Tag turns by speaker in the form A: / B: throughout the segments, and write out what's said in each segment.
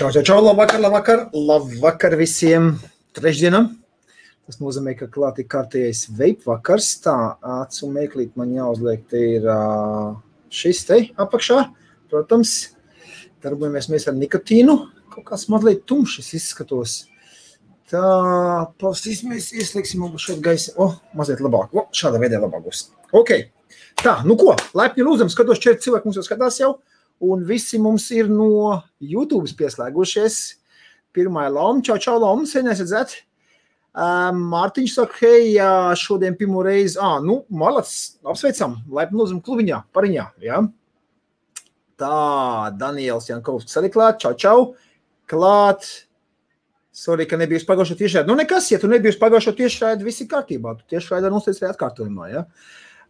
A: Čau, čau, čau, labvakar, labvakar, labvakar visiem trešdienam. Tas nozīmē, ka klāt ir kārtējais veip vakars. Tā, acu meklīt man jāuzliek, te ir šis te apakšā. Protams, darbojamies mēs ar nikotīnu. Kaut kāds mazliet tumšs izskatos. Tā, paustīsimies, ieslēgsim mums šeit gaisa. O, mazliet labāk. O, šādā veidā labāk būs. Ok. Tā, nu ko, laipni lūdzam, skatos četri cilvēki mums jau skatās jau. Un visi mums ir no YouTube pieslēgušies. Pirmā ir Lapa, čau, čau, Lapa, sen esat. Um, Mārtiņš saka, hei, šodien pirmo reizi, ah, nu, malacis, apsveicam, laipni lūdzam klubiņā, pariņā. Ja? Tā, Daniels Jankovskis arī klāt, čau, čau, klāt. Sorry, ka nebija pagājušā tiešraidē. Nu, nekas, ja tu nebija pagājušā tiešraidē, viss ir kārtībā. Tu tiešraidē nosties arī atkārtojumā, ja.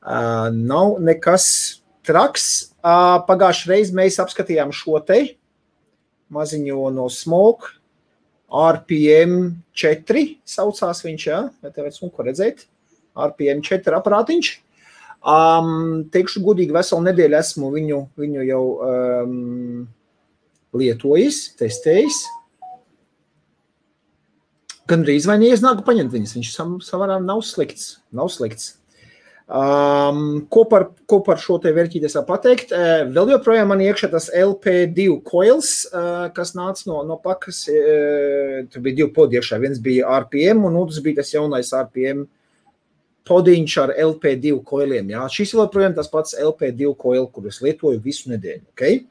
A: Uh, nav nekas traks. Pagājušajā reizē mēs apskatījām šo te maziņo no smoke. RPM 4 saucās viņš, jā, vai tev ir ko redzēt? RPM 4 aparātiņš. Um, teikšu godīgi, veselu nedēļu esmu viņu, viņu jau um, lietojis, testējis. Gan drīz vai neiznāku paņemt viņas. Viņš samērā nav slikts. Nav slikts. Um, ko, par, ko par šo te vērtību es varu pateikt? Uh, vēl joprojām man iekšā tas LP2 coils, uh, kas nāca no, no pakas. Uh, tur bija divi podi iekšā. Viens bija RPM, un otrs bija tas jaunais RPM podiņš ar LP2 coiliem. Jā. Šis ir joprojām tas pats LP2 coil, kurus lietoju visu nedēļu. Okay?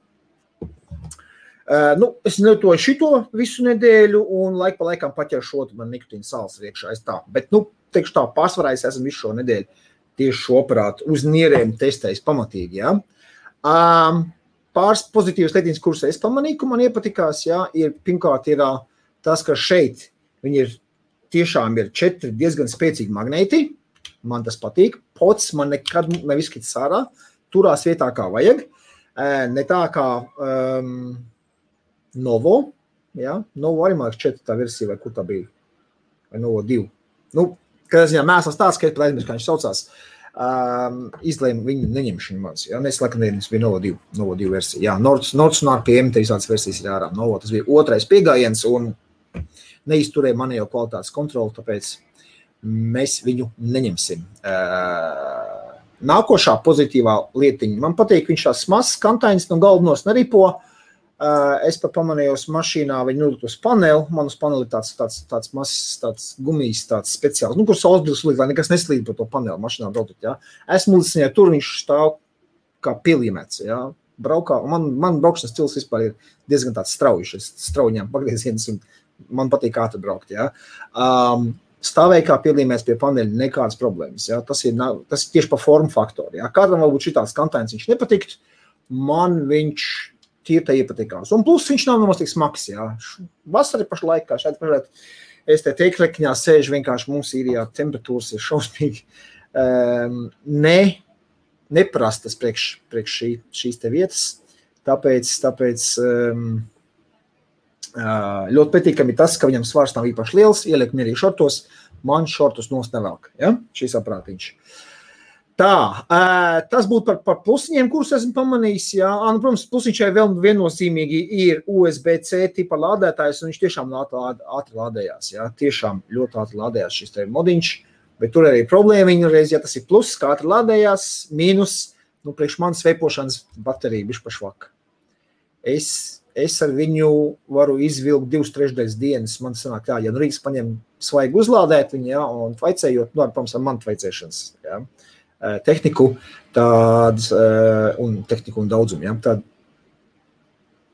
A: Uh, nu, es lietoju šo visu nedēļu, un laika pa laikam paķeru šo man nikotīna sāls iekšā. Tā. Bet, nu, teikšu tā, pārsvarā es esmu visu šo nedēļu tieši šo aparātu uz nierēm testējis pamatīgi. Ja? Um, pāris pozitīvas lietas, kuras es pamanīju, ka man iepatikās, ja, ir pirmkārt ir tas, ka šeit viņi ir tiešām ir četri diezgan spēcīgi magnēti. Man tas patīk. Pots man nekad neviskits sārā, turās vietā kā vajag. Ne tā kā um, Novo. Ja? Novo arī man liekas, četri tā versija, vai kur tā bija. Vai Novo divi. Nu, kad es mēslu tāds, ka es aizmirsu, kā viņš saucās. Um, izlēma viņu neņemšanu mans. Ja? Nes, laikam, tas bija Novo 2, Novo 2 versija. Jā, Nords, Nords RPM, te visādas versijas ir ārā. Novo, tas bija otrais piegājiens un neizturēja mani jau kvalitātes kontroli, tāpēc mēs viņu neņemsim. Uh, nākošā pozitīvā lietiņa. Man patīk, viņš tās mazs kantains no galvenos neripo. Uh, es pat pamanīju, ka mašīnā viņi nolikt uz paneli. Man uz paneli ir tāds, tāds, tāds mazs tāds gumijas, tāds speciāls, nu, kur saules brīvs likt, lai nekas neslīd pa to paneli mašīnā braukt. Ja. Līdz viņai tur, viņš stāv kā pilimets. Ja. Braukā, man, man braukšanas stils vispār ir diezgan tāds strauji, es straujiņām pagriezienus un man patīk ātri braukt. Ja. Um, stāvēja kā pielīmēs pie paneļa, nekādas problēmas. Ja? Tas, ir, tas ir tieši par formu faktoru. Ja? Kādam varbūt šī tāds kantāns viņš nepatikt, man viņš tīri tā iepatikās. Un plus viņš nav nemaz tik smags. Jā. Vasarā pašlaik, kā šeit redzat, es te teiklekņā sēžu vienkārši mums ir jā, temperatūras ir šausmīgi um, ne, neprastas priekš, priekš šī, šīs te vietas. Tāpēc, tāpēc um, ļoti patīkami tas, ka viņam svars nav īpaši liels, ieliek mierīgi šortos, man šortus nos nevelk, ja? šīs aprātiņš. Uh, Tā, tas būtu par, par plusiņiem, kurus esmu pamanījis. Jā, nu, protams, plusiņš jau vēl viennozīmīgi ir USB-C tipa lādētājs, un viņš tiešām ātri lādējās. Jā, tiešām ļoti ātri lādējās šis modiņš, bet tur arī problēma viņa reiz, ja tas ir pluss, kā ātri lādējās, mīnus, nu, priekš manas veipošanas baterija bišķi pašvak. Es, es ar viņu varu izvilkt divas trešdaļas dienas. Man sanāk tā, ja nu Rīgas paņem svaigi uzlādēt viņu, jā, un vaicējot, nu, ar, protams, ar man vaicēšanas, jā. Eh, tehniku, tādas, eh, un tehniku un daudzumu. Ja? Tad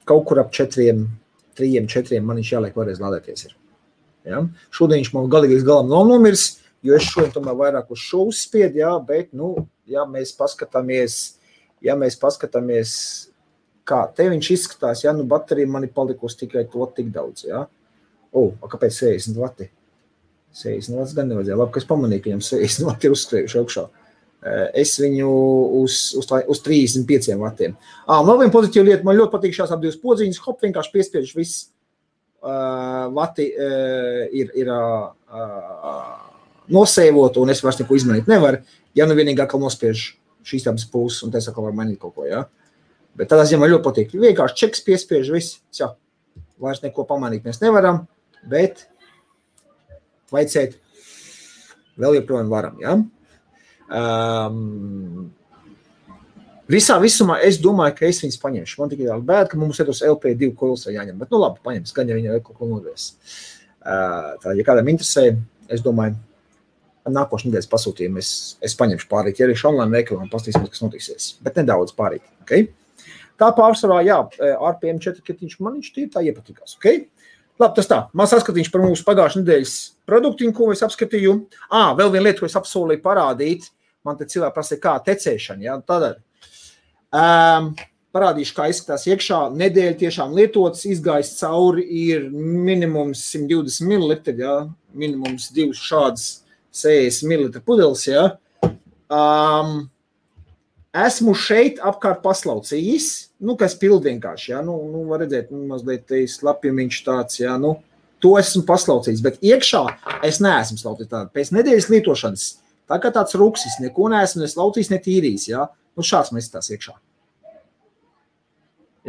A: kaut kur ap četriem, trījiem, četriem man viņš jāliek vēlreiz lādēties. Ir. Ja? Šodien viņš man galīgi līdz galam nav nomiris, jo es šodien tomēr vairāk uz šo uzspiedu, ja? bet, nu, ja mēs paskatāmies, ja mēs paskatāmies, kā te viņš izskatās, ja, nu, baterija man ir palikusi tikai to tik daudz, ja. O, kāpēc 60 vati? 60 vati gan nevajadzēja. Labi, ka es pamanīju, ka viņam 60 vati ir uzskrējuši augšā. Uh, es viņu uz, uz, uz 35 vatiem. Ah, vēl viena pozitīva lieta, man ļoti patīk šās abas podziņas. Hop, vienkārši piespiež viss. Uh, vati uh, ir, ir uh, nosēvot, un es vairs neko izmainīt nevaru. Ja nu vienīgi atkal nospiež šīs abas puses, un tas atkal var mainīt kaut ko. Ja? Bet tādā ziņā man ļoti patīk. Vienkārši čeks piespiež viss. Jā. vairs neko pamanīt mēs nevaram, bet vaicēt vēl joprojām varam. Ja? Um, Visā visumā es domāju, ka es viņus paņemšu. Man tikai tāda bēda, ka mums ir tas LP2 kols jāņem. Bet, nu, labi, paņems, gan ja viņi ir kaut ko nodevis. Uh, tā, ja kādam interesē, es domāju, nākošais nedēļas pasūtījumu es, es paņemšu pārīt. Ja arī online veikalā paskatīsimies, kas notiksies. Bet nedaudz pārīt. Okay? Tā pārsvarā, jā, RPM 4 ketiņš man viņš tīri tā iepatikās. Okay? Labi, tas tā. Man saskatīšu par mūsu pagājušā nedēļas produktu, ko es apskatīju. Ā, vēl viena lieta, ko es apsolīju parādīt. Man te cilvēki prasīja, kā tecēšana. Ja? Tādēļ Um, parādīšu, kā izskatās iekšā. Nedēļa tiešām lietots, izgājis cauri ir minimums 120 ml, ja? minimums divas šādas 60 ml pudeles. Ja? Um, esmu šeit apkārt paslaucījis, nu, kas pildi vienkārši, ja? nu, nu, var redzēt, nu, mazliet slapjumiņš tāds, ja? nu, to esmu paslaucījis, bet iekšā es neesmu slaucījis tādu. Pēc nedēļas lietošanas, tā kā tāds ruksis, neko neesmu ne slaucījis, ne tīrījis, ja? nu, šāds mēs tās iekšā.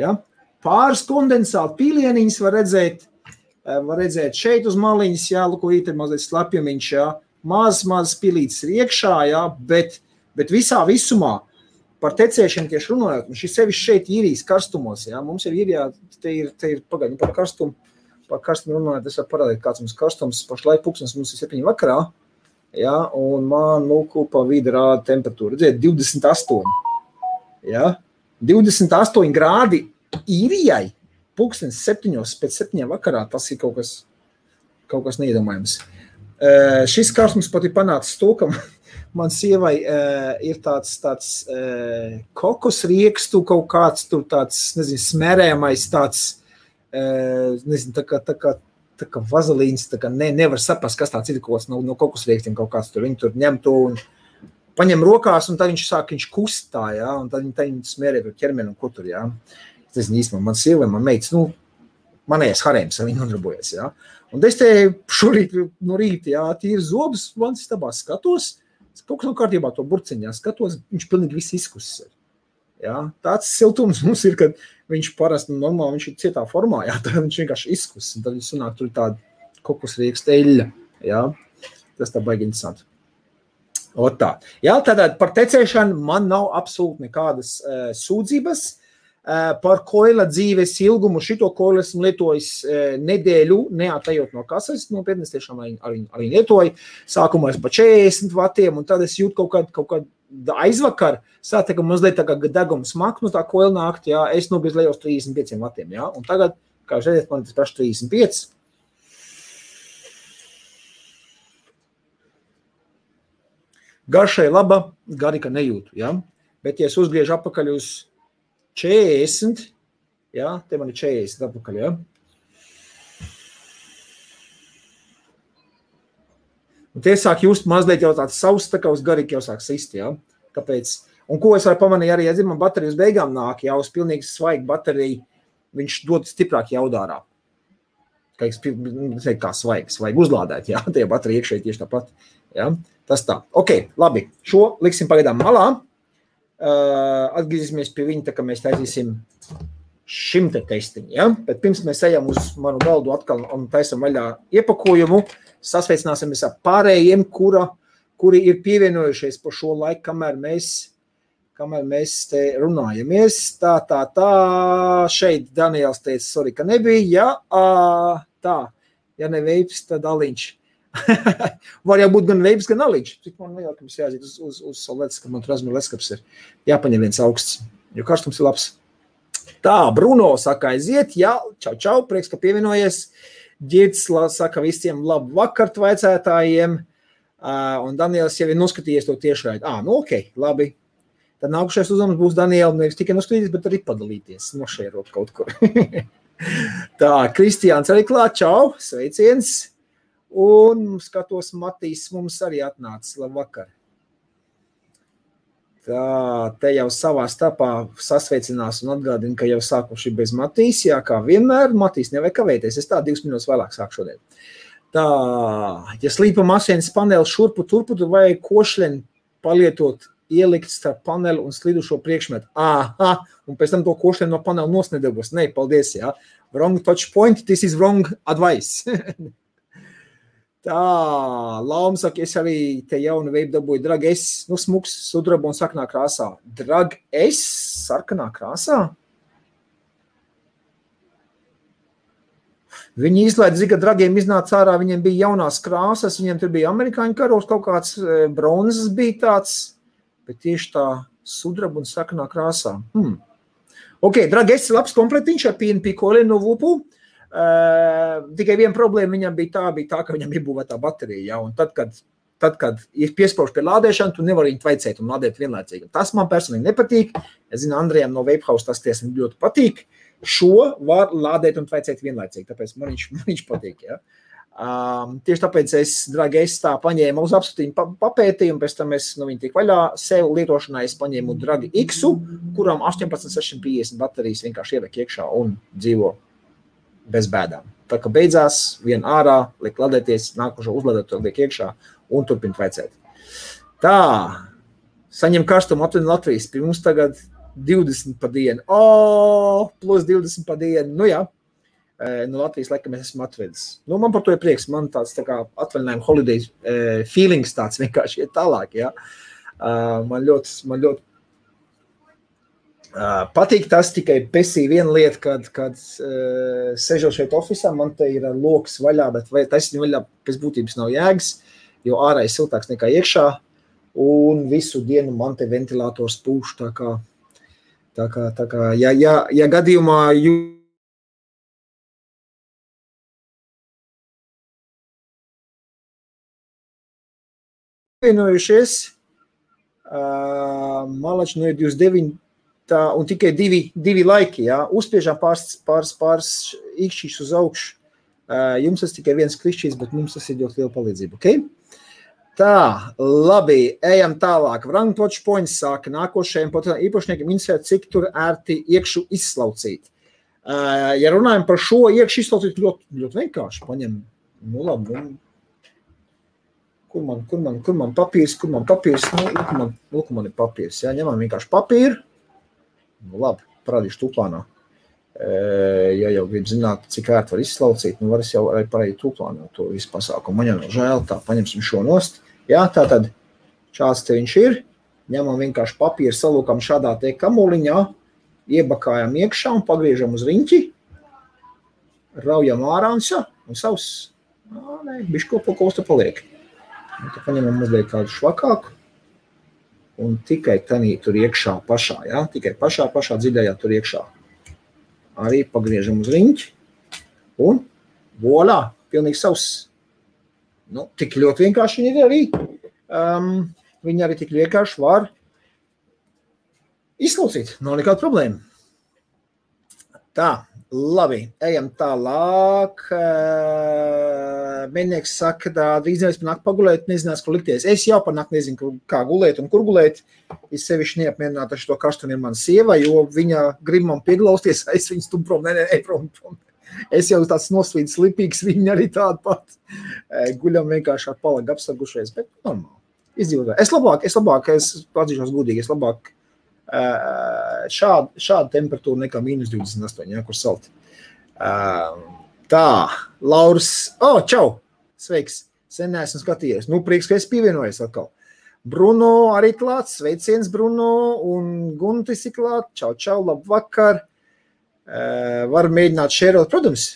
A: Ja? Pāris kondensāta pīlieniņas var redzēt, eh, var redzēt šeit uz maliņas, jā, lūk, ir mazliet slapjumiņš, jā, maz, maz pilīts ir iekšā, jā, bet, bet visā visumā par tecēšanu tieši runājot, šis sevišķi šeit īrijas karstumos, jā, mums ir īrijā, te ir, te ir pagaidni par karstumu, par karstumu runājot, es varu parādīt, kāds mums karstums, pašlaik pūkstens mums ir septiņi vakarā, jā, un man, lūk, pa vidu rāda temperatūra, redziet, 28, jā, 28 grādi īrijai. Pūkstens septiņos pēc septiņiem vakarā tas ir kaut kas, kaut kas neiedomājams. Uh, šis kārsums pat ir panācis to, ka man sievai uh, ir tāds, tāds uh, kokos riekstu kaut kāds tur tāds, nezinu, smērējamais tāds, uh, nezinu, tā kā, tā kā, tā kā vazelīns, tā kā ne, nevar saprast, kas tāds ir, kaut kas no, no kokos riekstiem kaut kāds tur, viņi tur ņem to un paņem rokās, un tad viņš sāk, viņš kustā, jā, un tad tad viņi smērē par ķermeni un ko tur, jā. Nezinu īstenībā, man sieva, man meitas, nu, manējais harēms, viņi nodarbojas, jā. Un es te šorīt no rīta, jā, tīri zobus, man stabā skatos, kaut kas nav kārtībā to burciņā, skatos, viņš pilnīgi viss izkusis. Jā, tāds siltums mums ir, kad viņš parasti normāli viņš ir cietā formā, jā, tad viņš vienkārši izkusis, un tad viņš sanāk tur tāda kokus rieksta eļļa, jā. Tas tā baigi interesanti. O tā. Jā, tātad par tecēšanu man nav absolūti nekādas uh, sūdzības. Uh, par koila dzīves ilgumu šito koilu esmu lietojis uh, nedēļu, neatejot no kases. Nopietni, es tiešām arī, arī, arī lietoju. Sākumā es pa 40 vatiem, un tad es jūtu kaut kādu, kaut kādu aizvakar, sāka mazliet tā kā degums mak, nu tā koila nākt, jā, es nu bez lejos 35 vatiem, jā, un tagad, kā redzat, man tas praši 35, Garšai laba, garīga nejūtu. Ja? Bet, ja es uzgriežu atpakaļ uz 40, ja? te man ir 40 atpakaļ. Ja? Un tie sāk just mazliet jau tāds savs, tā kā uz garīgi jau sāk sist. Ja? Kāpēc? Un ko es varu pamanīt arī, ja dzimam baterijas beigām nāk, jau uz pilnīgi svaigu bateriju, viņš dod stiprāk jaudārā. Kā, kā svaigs, vajag uzlādēt, jā, tie baterija iekšēji tieši tāpat. Ja? Tas tā. Ok, labi. Šo liksim pagaidām malā. Uh, atgriezīsimies pie viņa, tā kā mēs taisīsim šim te testiņam. Ja? Bet pirms mēs ejam uz manu galdu atkal un taisam vaļā iepakojumu, sasveicināsimies ar pārējiem, kura, kuri ir pievienojušies pa šo laiku, kamēr mēs, kamēr mēs te runājamies. Tā, tā, tā. Šeit Daniels teica, sorry, ka nebija. Ja, uh, tā, ja neveips, tad aliņš. Var jau būt gan veids, gan alīgs. Cik man lielāk mums jāiziet uz, uz, uz ledus, ka man tur azmir leskaps ir jāpaņem viens augsts, jo karstums ir labs. Tā, Bruno saka, aiziet, jā, čau, čau, prieks, ka pievienojies. Girds saka visiem labu vakar tvaicētājiem. Uh, un Daniels jau ir noskatījies to tiešraidi. Ah, nu ok, labi. Tad nākušais uzdevums būs Daniela nevis tikai noskatīties, bet arī padalīties, nošērot kaut kur. Tā, Kristiāns arī klāt, čau, sveiciens! Un skatos, Matīs mums arī atnāca. Labvakar! Tā, te jau savā starpā sasveicinās un atgādina, ka jau sākuši bez Matīs. Jā, kā vienmēr, Matīs nevajag kavēties. Es tā divas minūtes vēlāk sāku šodien. Tā, ja slīpam asins paneli šurpu turpu, tad vajag košļeni palietot ielikt starp paneli un slidušo priekšmetu. Aha, un pēc tam to košļiem no panela nosnedabos. Nē, paldies, jā. Wrong touch point, this is wrong advice. Tā, Lauma saka, es arī te jaunu veidu dabūju. Drag, es, nu, smuks, sudraba un sarkanā krāsā. Drag, es, sarkanā krāsā? Viņi izlaiž, zina, ka dragiem iznāca ārā, viņiem bija jaunās krāsas, viņiem tur bija amerikāņu karos, kaut kāds e, bronzas bija tāds, bet tieši tā sudraba un sarkanā krāsā. Hmm. Ok, dragi, es labs komplektiņš ar PNP kolēnu no Vupu. Uh, tikai viena problēma viņam bija tā, bija tā ka viņam ir būvēta baterija. Ja? Un tad, kad, tad, kad ir piespaužts pie lādēšanas, tu nevari viņu tvaicēt un lādēt vienlaicīgi. Tas man personīgi nepatīk. Es zinu, Andrejam no Vapehouse tas tiešām ļoti patīk. Šo var lādēt un tvaicēt vienlaicīgi, tāpēc man viņš, man viņš patīk. Ja? Um, tieši tāpēc es, dragi, es tā paņēmu uz apskatījumu, pa, papētīju, un pēc tam es nu, viņu tik vaļā sev lietošanai. Es paņēmu dragi X, kuram 18,650 baterijas vienkārši ieliek iekšā un dzīvo bez bēdām. Tā kā beidzās, viena ārā, liek ladēties, nākošo uzlādēt, to liek iekšā un turpināt vecēt. Tā, saņem karstumu aptuveni Latvijas. Pie mums tagad 20 pa dienu. O, plus 20 pa dienu. Nu jā, no Latvijas laikam es esmu atvedis. Nu, man par to ir prieks. Man tāds tā kā atvaļinājuma holiday feelings tāds vienkārši iet tālāk. Ja? Man ļoti, man ļoti Uh, patīk tas tikai pesī viena lieta, kad, kad uh, sežot šeit ofisā, man te ir loks vaļā, bet vai taisnība vaļā pēc būtības nav jēgas, jo ārā ir siltāks nekā iekšā, un visu dienu man te ventilators pūš, tā kā, tā kā, tā kā ja, ja, ja gadījumā jūs pievienojušies, uh, Malači no 29 tā, un tikai divi, divi laiki. Jā. Uzspiežām pāris, pāris, pāris īkšķīšus uz augšu. Jums tas tikai viens klišķis, bet mums tas ir ļoti liela palīdzība. Okay? Tā, labi, ejam tālāk. Wrangtoč points sāka nākošajiem īpašniekiem interesēt, cik tur ērti iekšu izslaucīt. Ja runājam par šo iekšu izslaucīt, ļoti, ļoti vienkārši paņem, nu labi, un kur man, kur man, kur man papīrs, kur man papīrs, nu, lūk man, lūk man ir papīrs, jā, ņemam vienkārši papīru, Nu, labi, parādīšu tūplānā. Ja jau grib zināt, cik ērti var izslaucīt, nu var es jau arī parādīt tūplānā to visu pasākumu. Man jau nav žēl, tā paņemsim šo nost. Jā, tā tad šāds te viņš ir. Ņemam vienkārši papīru, salūkam šādā te kamuliņā, iebakājam iekšā un pagriežam uz riņķi. Raujam ārā un sa, un savs. Nē, bišķi ko kosta paliek. Un tad paņemam mazliet tādu švakāku un tikai tādā tur iekšā pašā, ja? tikai pašā, pašā dziļajā tur iekšā. Arī pagriežam uz riņķi un volā, pilnīgi savs. Nu, tik ļoti vienkārši viņi ir arī. Um, viņi arī tik vienkārši var izklausīt, nav nekāda problēma. Tā, labi, ejam tālāk. Mēnieks saka, ka drīz nevis panākt pagulēt, nezinās, kur likties. Es jau panākt nezinu, kā gulēt un kur gulēt. Es sevišķi neapmierinātu ar šo karstumu ir mana sieva, jo viņa grib man pieglausties, es viņu stum prom, nē, nē, prom, prom. Es jau tāds noslīdis lipīgs, viņa arī tāda pat. Guļam vienkārši ar palagu apsagušies, bet normāli. Izdzīvot. Es labāk, es labāk, es atzīšos godīgi, es labāk šāda, šāda temperatūra nekā mīnus 28, ja, kur salti. Tā, Lauris, oh, čau! Sveiks! Sen neesmu skatījies. Nu, prieks, ka es pievienojos atkal. Bruno arī klāts, sveiciens Bruno un Guntis ir klāt. Čau, čau, labu vakar. Uh, var mēģināt šērot, protams.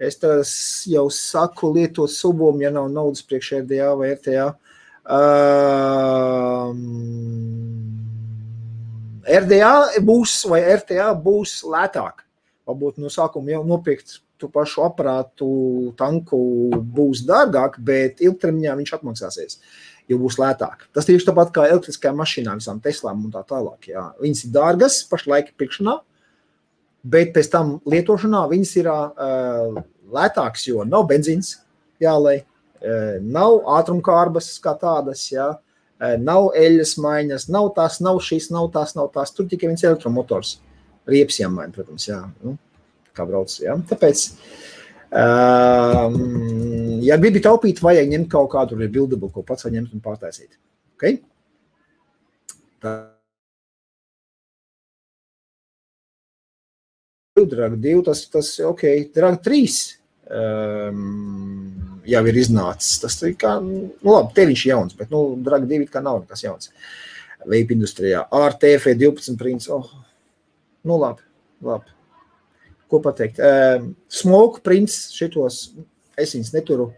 A: Es jau saku lietot subomu, ja nav naudas priekš RDA vai RTA. Uh, RDA būs vai RTA būs lētāk. Varbūt no sākuma jau nopirkt to pašu aparātu, tanku būs dārgāk, bet ilgtermiņā viņš atmaksāsies. Jo būs lētāk. Tas tieši tāpat kā elektriskajām mašīnām, visām Teslām un tā tālāk. Jā. Viņas ir dārgas pašlaik pirkšanā, bet pēc tam lietošanā viņas ir uh, lētākas, jo nav benzīns jālai, uh, nav ātrumkārbas kā tādas. Jā. Uh, Nav eļļas maiņas, nav tās, nav šīs, nav tās, nav tās. Tur tikai viens elektromotors. Riepas jāmaina, protams, jā. Nu, kā brauc, jā. Tāpēc, um, ja gribi taupīt, vajag ņemt kaut kādu rebuildable, ko pats var ņemt un pārtaisīt. Okay? Tā Drag 2, tas, tas ok, Drag 3 um, jau ir iznācis. Tas ir kā, nu labi, te viņš ir jauns, bet, nu, Drag 2 kā nav nekas jauns. Vape industrijā. Ar TF 12 princi, oh, nu labi, labi. Ko pateikt? Um, smoke princi šitos, es viņus neturu,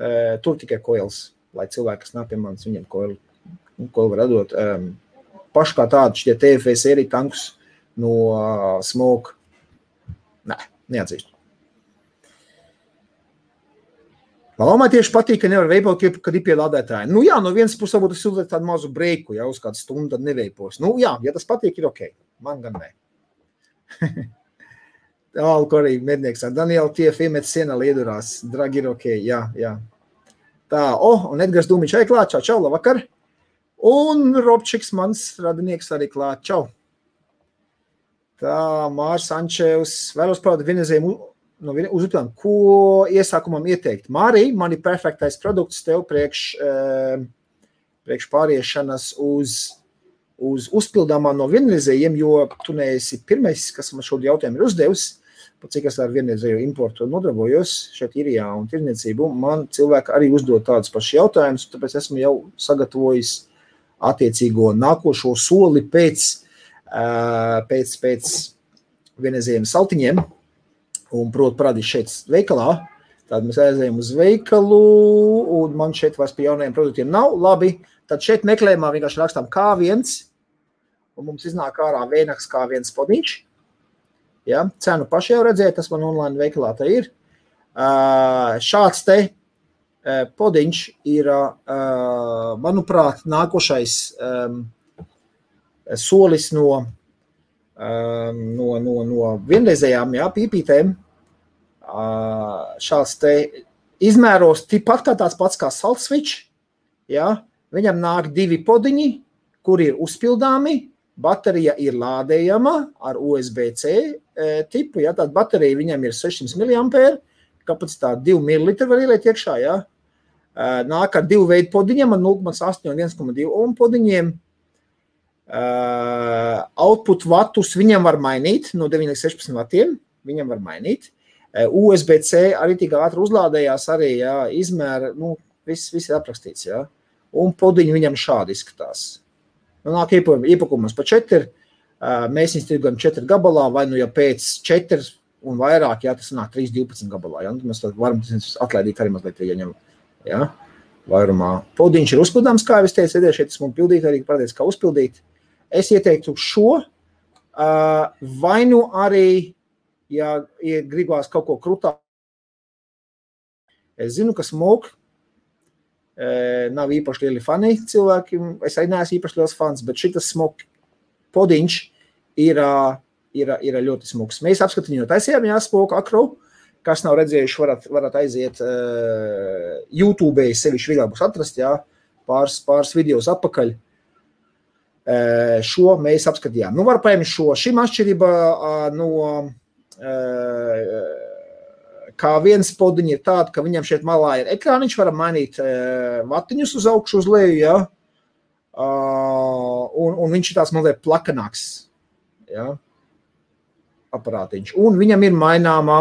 A: uh, tur tikai koils, lai cilvēki, kas nav pie manis, viņiem koili, koili var dot. Um, paši kā tādi šie TF sērija tankus no uh, smoke, nē, neatzīstu. Malomai tieši patīk, ka nevar veipot, kad ir pielādētāji. Nu, jā, no vienas puses, varbūt es uzlieku tādu mazu breiku, ja uz kādu stundu neveipos. Nu, jā, ja tas patīk, ir ok. Man gan nē. Alko arī mednieks. Daniela tie filmēt sienā liedurās. Dragi ir ok, jā, jā. Tā, oh, un Edgars Dūmiņš arī klāt, čau, čau, labvakar. Un Robčiks, mans radinieks, arī klāt, čau. Tā, Mārs Ančevs, vēlos parādīt vienreizējumu no uzdevumu, ko iesākumam ieteikt. Mārija, man ir perfektais produkts tev priekš, eh, priekš pāriešanas uz, uz uzpildāmā no vienreizējiem, jo tu neesi pirmais, kas man šo jautājumu ir uzdevis. Cik es ar vienreizēju importu nodarbojos šeit Irijā un tirniecību, man cilvēki arī uzdod tādus pašus jautājumus, tāpēc esmu jau sagatavojis attiecīgo nākošo soli pēc, pēc, pēc vienreizējiem saltiņiem, un, protams, parādīs šeit veikalā. Tad mēs aizējām uz veikalu, un man šeit vairs pie jaunajiem produktiem nav. Labi, tad šeit meklējumā vienkārši rakstām kā viens, un mums iznāk ārā vienaks kā viens podniņš. Ja? Cenu paši jau redzēja, tas man online veikalā tā ir. Uh, šāds te uh, podiņš ir, uh, manuprāt, nākošais um, solis no um, no, no, no vienreizējām jā, pīpītēm. Šāds te izmēros tikpat kā tāds pats kā salsvičs. Ja? Viņam nāk divi podiņi, kur ir uzpildāmi. Baterija ir lādējama ar USB-C e, tipu. Ja? Tāda baterija viņam ir 600 mAh, kapacitāte 2 ml var ielikt iekšā. Ja? Nāk ar divu veidu podiņiem, 0,8 un 1,2 ohm podiņiem. Uh, output vatus viņam var mainīt no 9 līdz 16 vatiem. Viņam var mainīt. Uh, USB-C arī tik ātri uzlādējās, arī jā, izmēra, nu, viss, viss ir aprakstīts. Jā. Un podiņi viņam šādi izskatās. Nu, nāk iepakojums pa 4. Uh, mēs viņus tirgojam 4 gabalā, vai nu jau pēc 4 un vairāk, jā, tas nāk 3, 12 gabalā. Jā. Mēs varam atlaidīt arī mazliet, ja ņem. Jā. Vairumā. Podiņš ir uzpildāms, kā jau es teicu, šeit esmu pildīt, arī parādīts, kā uzpildīt. Es ieteiktu šo, vai nu arī, ja, ja gribās kaut ko krutā. Es zinu, ka smoke nav īpaši lieli fani cilvēki. Es arī neesmu īpaši liels fans, bet šis smoke podiņš ir, ir, ir ļoti smuks. Mēs apskatījām, taisījām, jā, smoke akro. Kas nav redzējuši, varat, varat aiziet uh, YouTube, sevišķi vieglāk būs atrast, jā, pāris, pāris videos atpakaļ. Uh, Šo mēs apskatījām. Nu, var paņemt šo. Šim atšķirība no kā viens podiņš ir tāds, ka viņam šeit malā ir ekrāniņš, varam mainīt vatiņus uz augšu, uz leju, ja? un, un viņš ir tāds mazliet plakanāks, ja? aparātiņš. Un viņam ir maināmā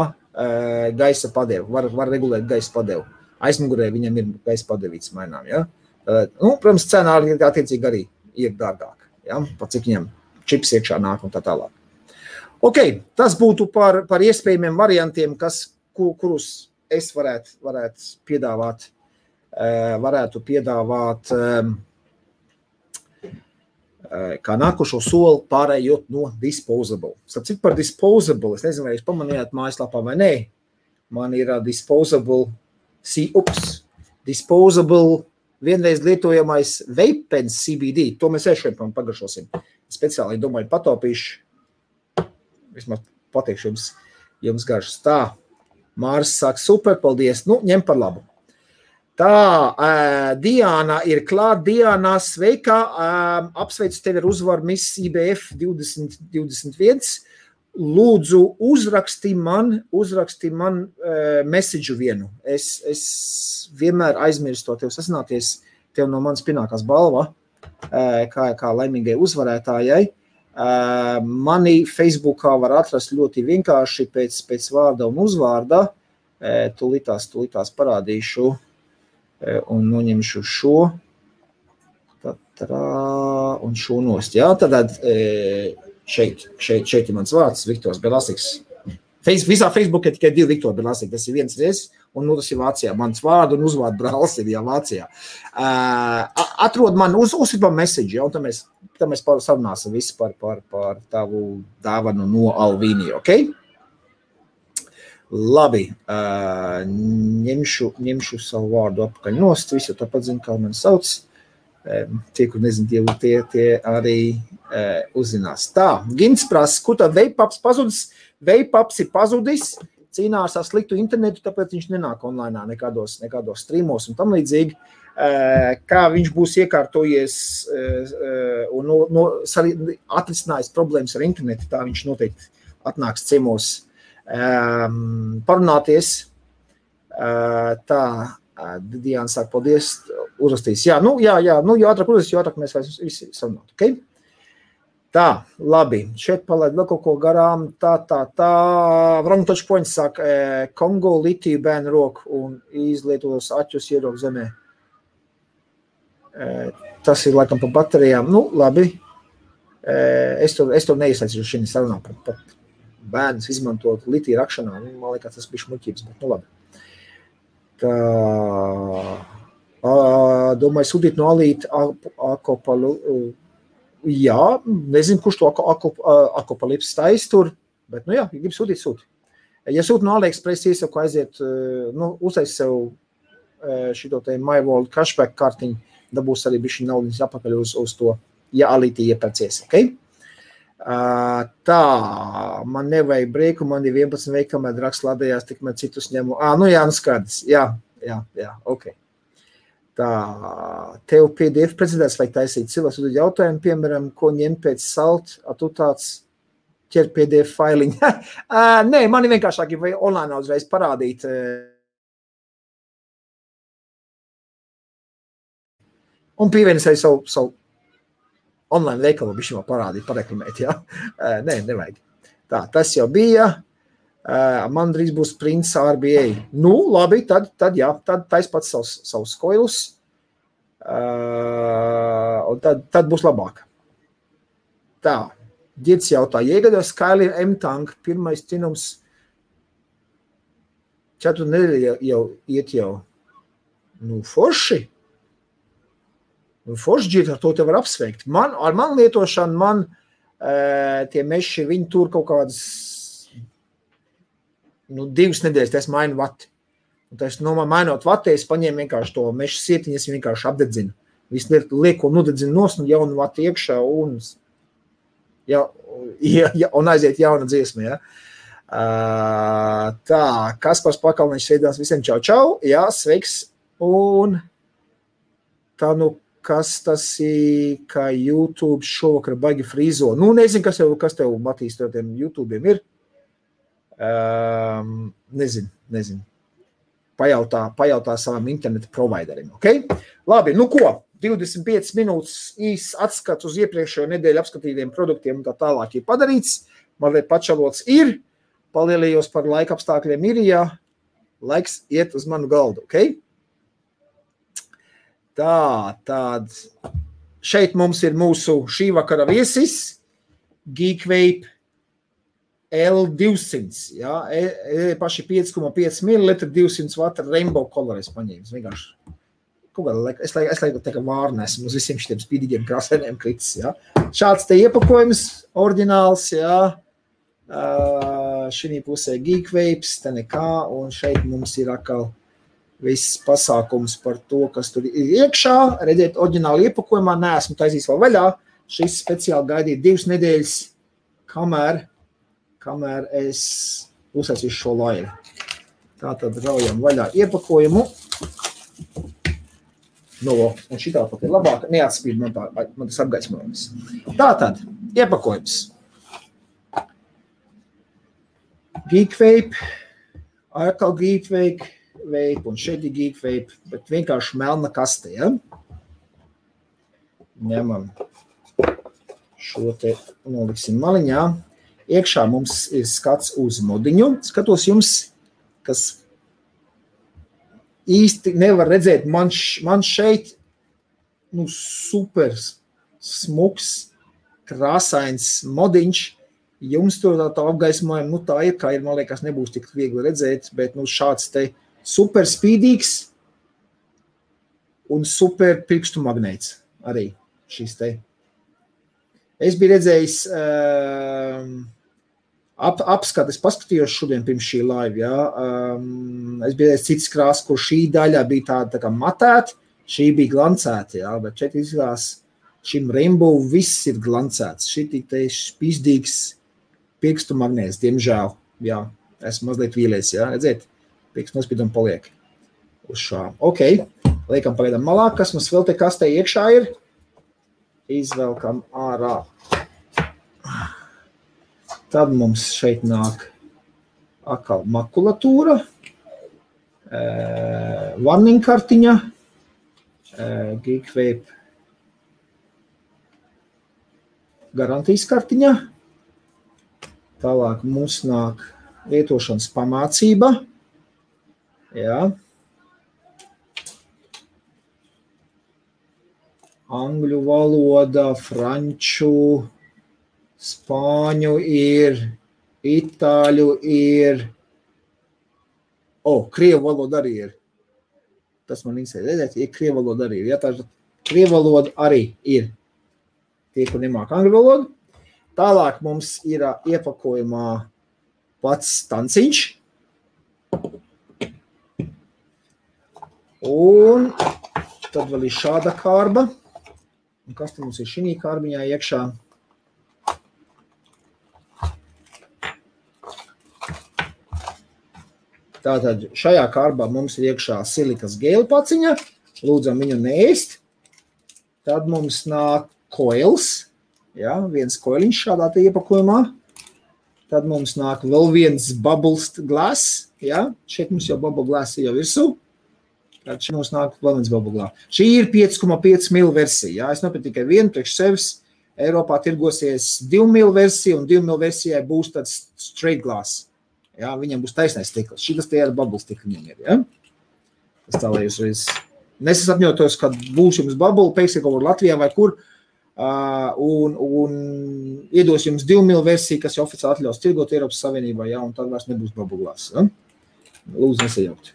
A: gaisa padeva, var, var regulēt gaisa padevu. Aizmugurē viņam ir gaisa padevīts mainām, ja? Nu, protams, cenā arī attiecīgi arī ir dārgāk. Ja? Pat cik viņam čips iekšā nāk un tā tālāk. Okay, tas būtu par, par iespējamiem variantiem, kas, kur, kurus es varētu, varētu piedāvāt. Eh, varētu piedāvāt eh, eh, kā nākošo soli pārējot no disposable. Cik par disposable, es nezinu, vai jūs pamanījāt mājaslapā vai nē. Man ir disposable, see, ups, disposable vienreiz lietojamais veipens CBD. To mēs ešiem pagaršosim. Speciāli domāju, pataupīšu. Vismaz pateikšu jums, jums garšas. Tā, Mārs saka, super, paldies. Nu, ņem par labu. Tā, uh, Diana ir klāta. Diana, sveika. Uh, apsveicu tevi ar uzvaru Miss IBF 2021 lūdzu, uzraksti man, uzraksti man uh, message vienu. Es, es vienmēr aizmirstu to tev sasināties, tev no manis pienākās balva. kā, kā laimīgai uzvarētājai. Mani Facebookā var atrast ļoti vienkārši pēc, pēc vārda un uzvārda. Tūlītās, tūlītās parādīšu un noņemšu šo. Tatrā, un šo nost. Jā, tad šeit, šeit, šeit ir mans vārds, Viktors Belasiks. Visā Facebookā tikai divi Viktori Belasiki. Tas ir viens reizes, un nu, tas ir Vācijā. Mans vārdu un uzvārdu brālis ir jau Vācijā. Uh, atrod man uz, uzsipam message, ja, un tad mēs, tad mēs sarunāsim visu par, par, par tavu dāvanu no Alvīnija, ok? Labi, uh, ņemšu, ņemšu savu vārdu atpakaļ nost, visu tāpat zinu, kā man sauc. Um, tie, kur nezinu, tie, tie, tie arī uh, uzzinās. Tā, Gins prasa, kur tad veipaps pazudis? Veipaps ir pazudis, cīnās ar sliktu internetu, tāpēc viņš nenāk online, nekādos, nekādos streamos un tam līdzīgi. Kā viņš būs iekārtojies un no, no, atrisinājis problēmas ar internetu, tā viņš noteikti atnāks ciemos um, parunāties. Uh, tā, Diana saka, paldies, uzrakstīs. Jā, nu, jā, jā, nu, jo ātrāk uzrakstīs, jo ātrāk mēs visi sarunātu. Okay? Tā, labi. Šeit palaid vēl kaut ko garām. Tā, tā, tā. Wrong touch points saka, e, Kongo litiju bērnu roku un izlietos aķus ierok zemē. E, tas ir laikam par baterijām. Nu, labi. E, es to, es to neiesaistīšu šī sarunā par, par bērnus izmantot litiju rakšanā. Nu, man liekas, tas bija muļķības, bet nu labi. Tā. Domāju, sūtīt no alīta akopalu jā, nezinu, kurš to akopalipsi taisa tur, bet, nu jā, ja grib sūtīt, sūti. Ja sūta no AliExpress iesaku aiziet, nu, uztais sev šito te MyWorld cashback kartiņu, dabūs arī bišķi naudas apakaļ uz, uz to, ja alītī iepērcies, ok? Uh, tā, man nevajag brīku, man ir 11 veikli, kamēr draks lādējās, tikmēr citus ņemu. Ā, nu jā, nu skaidrs, jā, jā, jā, ok. Tā, tev PDF prezentēs vai taisīt cilvēks uz jautājumu, piemēram, ko ņem pēc salt, a tu tāds ķer PDF failiņu. Nē, man ir vienkāršāk, vai online uzreiz parādīt. Un pievienot savu, savu online veikalu, viņš jau parādīja, pareklamēt. Ja? Nē, nevajag. Tā, tas jau bija. Uh, man drīz būs Prince RBA. Nu, labi, tad, tad jā, tad tais pats savus, koilus. Uh, un tad, tad būs labāk. Tā, Girts jautā, iegados Kailī M-tank, pirmais cinums, četru nedēļu jau, jau iet jau. Nu, forši. Nu, forši ģirt, ar to te var apsveikt. Man, ar man lietošanu, man uh, tie meši, viņi tur kaut kādas nu, divas nedēļas es mainu vati. Un tas, nu, mainot vati, es paņēmu vienkārši to meža sietiņu, es vienkārši apdedzinu. Visu lieku, lieku nudedzinu nos, un jaunu vati iekšā, un, ja, ja, ja, un aiziet jauna dziesma, ja. Uh, tā, Kaspars Pakalniņš sveidās visiem čau čau, jā, sveiks, un tā, nu, kas tas ir, ka YouTube šovakar baigi frīzo. Nu, nezinu, kas tev, kas tev Matīs, tev tiem YouTube'iem ir. Um, nezinu, nezinu. Pajautā, pajautā savam internetu providerim. Okay? Labi, nu ko? 25 minūtes īsts atskats uz iepriekšējo nedēļu apskatītiem produktiem un tā tālāk ir padarīts. Mazliet pačalots ir, palielījos par laika apstākļiem ir, ja laiks iet uz manu galdu. Okay? Tā, tād. Šeit mums ir mūsu šī vakara viesis, Geekvape L200. Jā, e, e, paši 5,5 ml, 200 vata rainbow color es paņēmu. Vienkārši kaut kādā laikā, es laikam, es laikam tā kā vārnu esmu uz visiem šiem spīdīgiem krāsainiem kritis. Jā. Šāds te iepakojums, oriģināls, jā. Uh, šī pusē geekvapes, te nekā, un šeit mums ir atkal viss pasākums par to, kas tur ir iekšā. Redziet, oriģināli iepakojumā neesmu taisījis vēl vaļā. Šis speciāli gaidīja divas nedēļas, kamēr kamēr es uzsācu šo laivu. Tā tad raujam vaļā iepakojumu. No, un šī tā pat ir labāka. Neatspīd man, tā, man tas apgaismojums. Tā tad iepakojums. Geekvape, atkal Geekvape, vape, un šeit ir Geekvape, bet vienkārši melna kaste, ja? ņemam šo te noliksim maliņā. Iekšā mums ir skats uz modiņu. Skatos jums, kas īsti nevar redzēt. Man, man šeit nu, super smuks, krāsains modiņš. Jums to tā, tā apgaismojuma, nu tā ir, kā ir, man liekas, nebūs tik viegli redzēt, bet nu šāds te super spīdīgs un super pirkstu magnēts arī šis te. Es biju redzējis uh, ap, apskates, paskatījos šodien pirms šī laiva. Ja? Um, es biju citas krāsas, kur šī daļa bija tāda tā kā matēta, šī bija glancēta. Ja? Bet šeit izskatās, šim rainbow viss ir glancēts. Šī tik te spīzdīgs pirkstu magnēts, diemžēl. Jā, esmu mazliet vīlies, jā, redziet, pirkstu nospīdumi paliek uz šā. Ok, liekam pagaidām malā, kas mums vēl te kastē iekšā ir izvelkam ārā. Tad mums šeit nāk atkal makulatūra, warning kartiņa, Geekvape garantijas kartiņa. Tālāk mums nāk lietošanas pamācība. Jā. angļu valoda, franču, spāņu ir, itāļu ir, o, oh, krievu valoda arī ir. Tas man interesē, redzēt, ir krievu valoda arī ir. Ja, tā krievu valoda arī ir. Tie, kur nemāk angļu valodu. Tālāk mums ir iepakojumā pats tanciņš. Un tad vēl ir šāda kārba. Un kas mums ir šī kārbiņā iekšā? Tātad šajā kārbā mums ir iekšā silikas gēlu paciņa. Lūdzam viņu neēst. Tad mums nāk koils. Ja, viens koiliņš šādā iepakojumā. Tad mums nāk vēl viens bubbles glass. Ja, šeit mums jau bubble glass jau virsū. Tad šī mums nāk vēl viens bubuļā. Šī ir 5,5 mil versija. Jā. Es nopirku tikai vienu priekš sevis. Eiropā tirgosies 2 mil versija, un 2 mil versijai būs tāds straight glass. Jā, viņam būs taisnais stikls. Šis tie ir bubbles stikliņiem. Ir, ja? Tas tā, lai jūs reiz nesasapņotos, kad būs jums bubble, pēkšņi kaut kur Latvijā vai kur, uh, un, un iedos jums 2 mil versiju, kas jau oficiāli atļaus tirgot Eiropas Savienībā, ja? un tad vairs nebūs bubble glass. Ja? Lūdzu, nesajaukt.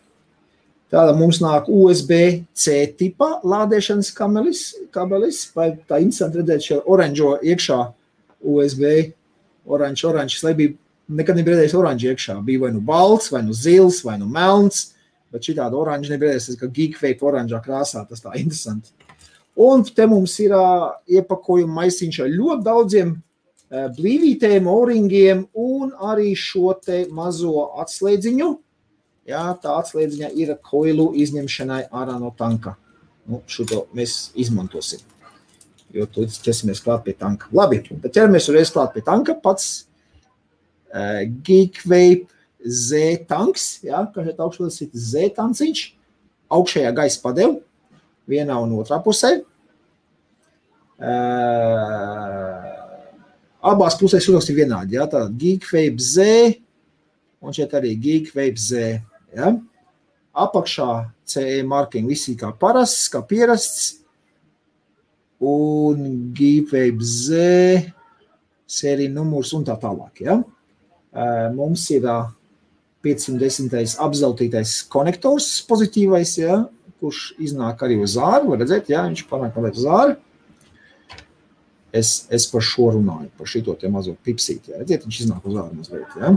A: Tāda mums nāk USB-C tipa lādēšanas kabelis, kabelis vai tā interesanti redzēt šo oranžo iekšā USB, oranžs, lai bija nekad nebija redzējis oranžs iekšā. Bija vai nu balts, vai nu zils, vai nu melns, bet šī tāda oranža nebija redzējis, ka geekvape oranžā krāsā, tas tā interesanti. Un te mums ir uh, iepakojuma maisiņš ar ļoti daudziem uh, blīvītēm, oringiem un arī šo te mazo atslēdziņu, Jā, tā atslēdziņa ir koilu izņemšanai ārā no tanka. Nu, šo mēs izmantosim. Jo tur ķersimies klāt pie tanka. Labi, tad ķeramies uzreiz klāt pie tanka. Pats Geekvape Z tanks, jā, kā šeit augšā ir Z tanciņš, augšējā gaisa padev, vienā un otrā pusē. Uh, abās pusēs uzrakstīt vienādi, jā, tā Geekvape Z, un šeit arī Geekvape Z. Ja? Apakšā CE marking viss ir kā parasts, kā pierasts. Un GWeb Z sērija numurs un tā tālāk. Ja? Mums ir 510. apzeltītais konektors pozitīvais, ja? kurš iznāk arī uz zāru. Var redzēt, ja? viņš panāk mazliet uz zāru. Es, es par šo runāju, par šito te mazo pipsīti. Ja? Redziet, viņš iznāk uz zāru mazliet. Ja?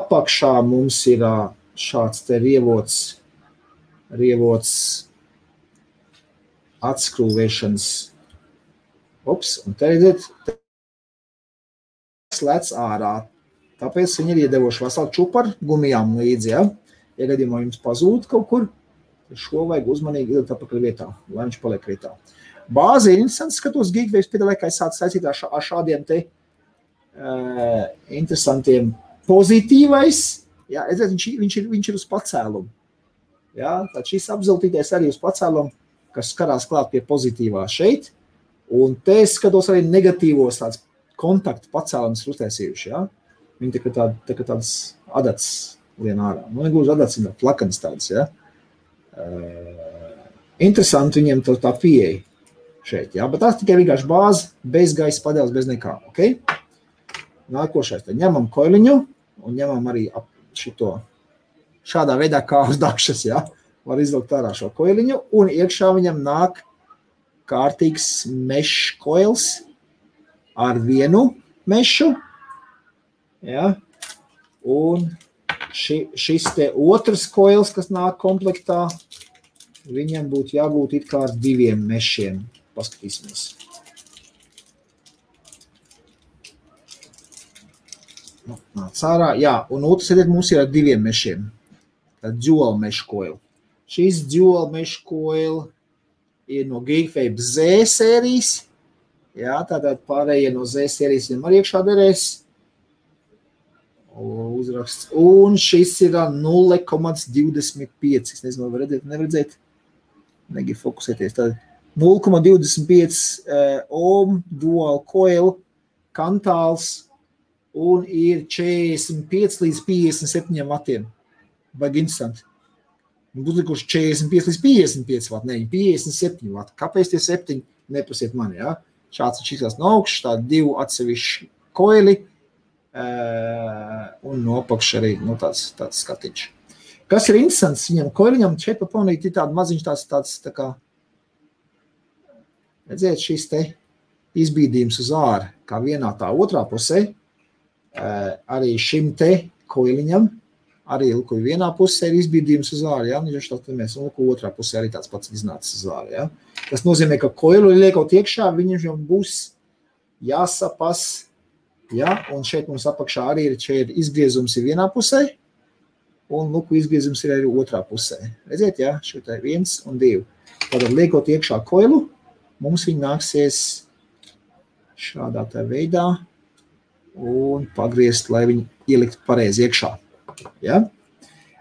A: Apakšā mums ir šāds te rievots, rievots atskrūvēšanas. Ups, un te redziet, slēdz ārā. Tāpēc viņi ir iedevuši veselu čupu ar gumijām līdzi. Ja, ja gadījumā jums pazūd kaut kur, tad šo vajag uzmanīgi ielikt atpakaļ vietā, lai viņš paliek vietā. Bāzi ir interesants, skatos, Geekwaves pēdējā laikā sāc saistīt ar šādiem te uh, interesantiem. Pozitīvais, jā, redziet, viņš, viņš, ir, viņš ir uz pacēlumu. Jā, tad šis apzeltītais arī uz pacēlumu. kas skarās klāt pie pozitīvā šeit. Un te es skatos arī negatīvos tāds kontaktu pacēlums ir uztaisījuši. Ja? Viņi tā kā, tād, tā kā tādas adats lien ārā. Nu, negluži adats, bet plakanas tādas. Ja? Uh, interesanti viņiem tā, tā pieeja šeit. Ja? Bet tās tikai vienkārši bāze, bez gaisa padeles, bez nekā. Okay? Nākošais. Tad ņemam koiliņu un ņemam arī šito šādā veidā kā uz dakšas. Ja? Var izvilkt ārā šo koiliņu un iekšā viņam nāk kārtīgs mežs koils ar vienu mešu. Ja? Un ši, šis te otrs koils, kas nāk komplektā, viņam būtu jābūt it kā ar diviem mešiem. Paskatīsimies. Nu, nāc ārā. Jā, un otrs ir mums ir ar diviem mešiem. Tā dual mesh coil. Šis dual mesh coil ir no Geekvape Z sērijas. Jā, tātad pārējie no Z sērijas viņam arī iekšā derēs. Uzraksts. Un šis ir 0,25. Es nezinu, vai redzēt, nevar Negi fokusēties. Tad 0,25 uh, ohm dual coil kantāls un ir 45 līdz 57 vatiem. Baigi interesanti. Būtu likuši 45 līdz 55 vati, ne 57 vati. Kāpēc tie 7? Neprasiet mani, ja? Šāds ir šis no augšas, tādi divi atsevišķi koili uh, un no apakša arī nu, tāds, tāds skatiņš. Kas ir interesants, viņam koiliņam šeit pa pamanīt ir tāda maziņš tāds, tāds tā kā, redziet, šis te izbīdījums uz āru, kā vienā tā otrā pusē, uh, arī šim te koiliņam arī Luku vienā pusē ir izbīdījums uz ārā, ja? viņš tad mēs Luku otrā pusē arī tāds pats iznācis uz ārā. Ja? Tas nozīmē, ka koilu liekot iekšā, viņam būs jāsapas, ja? un šeit mums apakšā arī ir, ir izgriezums ir vienā pusē, un Luku izgriezums ir arī otrā pusē. Redziet, ja? šeit ir viens un divi. Tātad liekot iekšā koilu, mums viņi nāksies šādā veidā un pagriezt, lai viņi ielikt pareizi iekšā. Ja?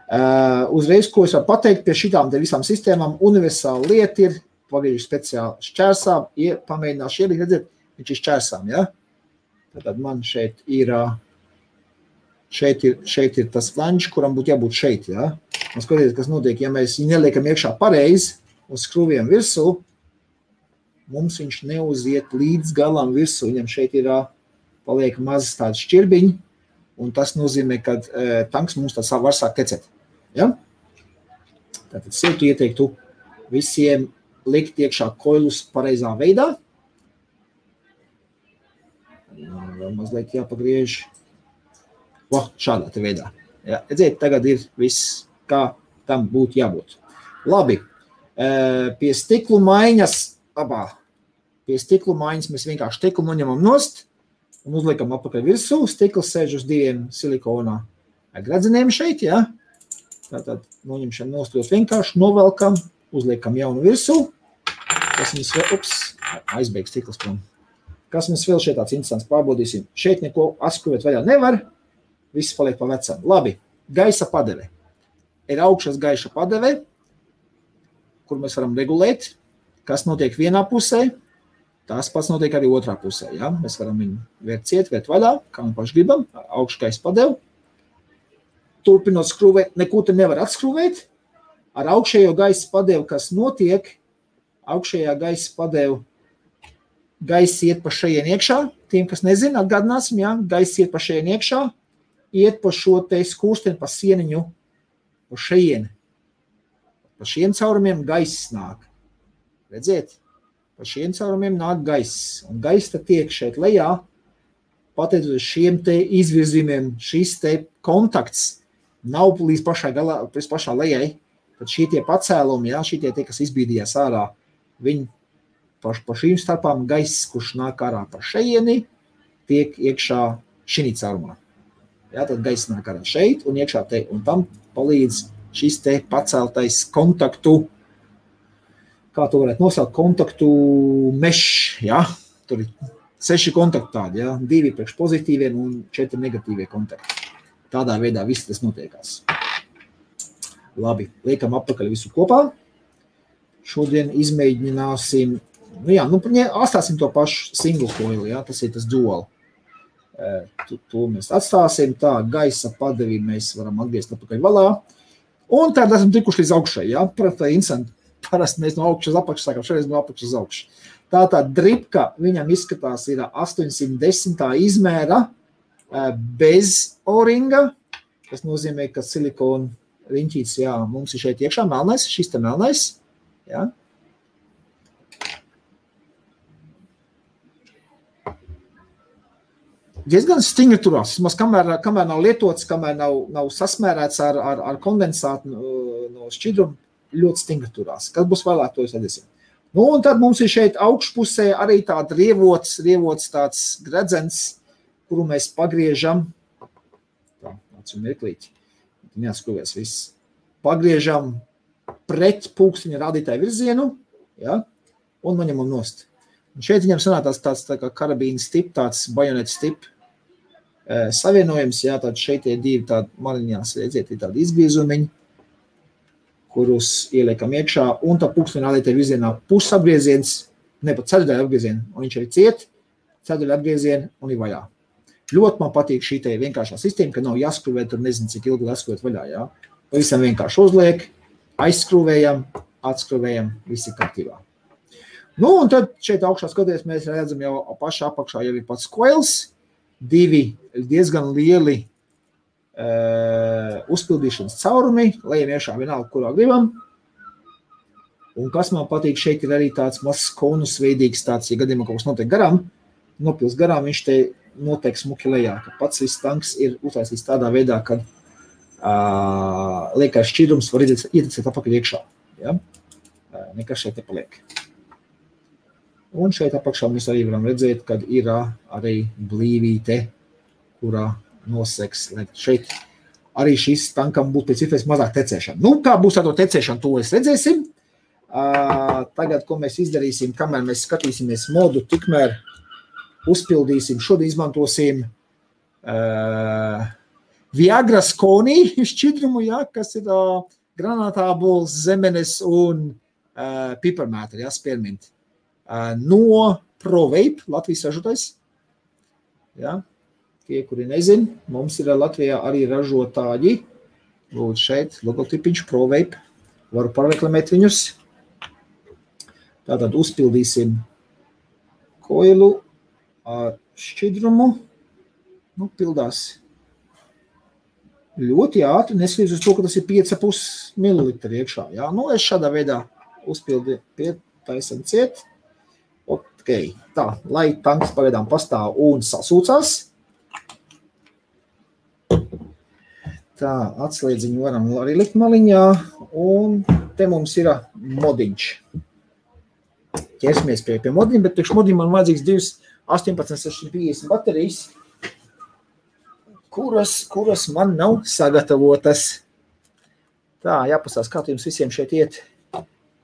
A: Uh, uzreiz, ko es varu pateikt, pie šīm visām sistēmām, universāla lieta ir pagriežot speciāli šķērsām, ie, pamēģināšu ielikt, redzēt, viņš ir šķērsām. Ja? Tad man šeit ir, šeit ir, šeit ir tas flančs, kuram būtu jābūt šeit. Ja? Un skatieties, kas notiek, ja mēs viņu neliekam iekšā pareizi uz skrūviem virsū, mums viņš neuziet līdz galam virsū. Viņam šeit ir paliek mazas tādas šķirbiņas, un tas nozīmē, ka uh, tanks mums tā var sākt kecēt. Ja? Tātad siltu ieteiktu visiem likt iekšā koilus pareizā veidā. Vēl mazliet jāpagriež. O, šādā te veidā. Ja, redziet, tagad ir viss, kā tam būtu jābūt. Labi, pie stiklu maiņas abā. Pie stiklu maiņas mēs vienkārši stiklu noņemam nost, un uzliekam apakaļ virsū. Stikls sēž uz diviem silikona gradzeniem šeit. Ja? Tātad noņemšana nostos vienkārši novelkam, uzliekam jaunu virsū. Kas mums vēl, ups, aizbēgs stikls prom. Kas mums vēl šeit tāds interesants pārbaudīsim. Šeit neko askruvēt vaļā nevar. Viss paliek pa vecam. Labi, gaisa padeve. Ir augšas gaisa padeve, kur mēs varam regulēt, kas notiek vienā pusē, Tas pats notiek arī otrā pusē. Ja? Mēs varam viņu vērt ciet, vērt vaļā, kā nu paši gribam, augšgais padevu. Turpinot skrūvēt, neko te nevar atskrūvēt. Ar augšējo gaisa padevu, kas notiek, augšējā gaisa padevu gaisa iet pa šajien iekšā. Tiem, kas nezina, atgādināsim, ja? gaisa iet pa šajien iekšā, iet pa šo te skūsteni, pa sieniņu, pa šajien. Pa šiem caurumiem gaisa nāk. Redziet? Pa šiem caurumiem nāk gaiss. Un gaiss tiek šeit lejā, pateicoties šiem te izvirzījumiem, šis te kontakts nav līdz pašai galā, līdz pašā lejai, tad šie tie pacēlumi, jā, šie tie, kas izbīdījās ārā, viņi pa, pa šīm starpām gaiss, kurš nāk ārā pa šeieni, tiek iekšā šī caurumā. Jā, tad gaisa nāk ārā šeit un iekšā te, un tam palīdz šis te paceltais kontaktu kā to varētu nosaukt, kontaktu mežs. Ja? Tur ir seši kontakti tādi, ja? divi priekš pozitīviem un četri negatīvie kontakti. Tādā veidā viss tas notiekās. Labi, liekam apakaļ visu kopā. Šodien izmēģināsim, nu jā, nu, atstāsim to pašu single coil, jā, tas ir tas dual. To, to mēs atstāsim tā, gaisa padevi mēs varam atgriezt atpakaļ valā. Un tad esam tikuši līdz augšai, jā, prata interesanti. Parasti mēs no augšas uz apakšu sākam, šoreiz no apakšas uz augšu. Tā tā dripka viņam izskatās ir 810 izmēra bez oringa, kas nozīmē, ka silikona riņķītis, jā, mums ir šeit iekšā melnais, šis te melnais, jā. Diezgan stingri turās, vismaz kamēr, kamēr nav lietots, kamēr nav, nav sasmērēts ar, ar, ar kondensātu no šķidruma, ļoti stingri turās. Kas būs vēlāk, to redzēsim. Nu, un tad mums ir šeit augšpusē arī tāda rievots, rievots tāds gredzens, kuru mēs pagriežam. Tā, acu mirklīti neatskrūvēs viss. Pagriežam pret pulksteņa rādītāju virzienu, ja, un noņemam nost. Un šeit viņam sanāk tāds, tāds tā kā karabīnas tip, tāds bajonets tip e, savienojums, jā, tad šeit ir divi tādi maliņās, redziet, ir tādi izgriezumiņi, kurus ieliekam iekšā, un tā pulksteņa rādītāju virzienā pusapgrieziens, ne pat ceturdaļa apgrieziena, un viņš arī ciet, ceturdaļa apgrieziena un ir vaļā. Ļoti man patīk šī vienkāršā sistēma, ka nav jāskrūvē tur nezinu, cik ilgi jāskrūvēt vaļā. Jā. Pavisam vienkārši uzliek, aizskrūvējam, atskrūvējam, viss ir kārtībā. Nu, un tad šeit augšā skatoties, mēs redzam jau pašā apakšā jau ir pats koils, divi diezgan lieli uzpildīšanas caurumi, lejam iešā vienalga, kurā gribam. Un kas man patīk, šeit ir arī tāds mazs konus veidīgs tāds, ja gadījumā kaut kas notiek garām, nopils garām, viņš te notiek smuki lejā. Ka pats šis tanks ir uztaisīts tādā veidā, ka uh, liekas šķidrums var ietekmēt atpakaļ iekšā. Ja? Uh, nekas šeit nepaliek. Un šeit apakšā mēs arī varam redzēt, ka ir arī blīvīte, kurā noseks. Šeit arī šis tankam būtu pēc iespējas mazāk tecēšana. Nu, kā būs ar to tecēšanu, to mēs redzēsim. Uh, tagad, ko mēs izdarīsim, kamēr mēs skatīsimies modu, tikmēr uzpildīsim. Šodien izmantosim uh, Viagras konī šķidrumu, ja, kas ir uh, granātābols, zemenes un uh, piparmētri, ja, spierminti. Uh, no ProVape, Latvijas ražotais. Ja. Tie, kuri nezin, mums ir Latvijā arī ražotāji. Lūdzu, šeit logotipiņš ProVape. Varu pareklamēt viņus. Tātad uzpildīsim koilu ar šķidrumu nu, pildās ļoti ātri, neskatoties uz to, ka tas ir 5,5 ml iekšā. Jā, nu, es šādā veidā uzpildu pietaisam ciet. Ok, tā, lai tanks pagaidām pastāv un sasūcās. Tā, atslēdziņu varam arī likt maliņā, un te mums ir modiņš. Ķersimies pie, pie modiņa, bet priekš modiņa man vajadzīgs divas 18650 baterijas, kuras, kuras man nav sagatavotas. Tā, jāpasās, kā jums visiem šeit iet.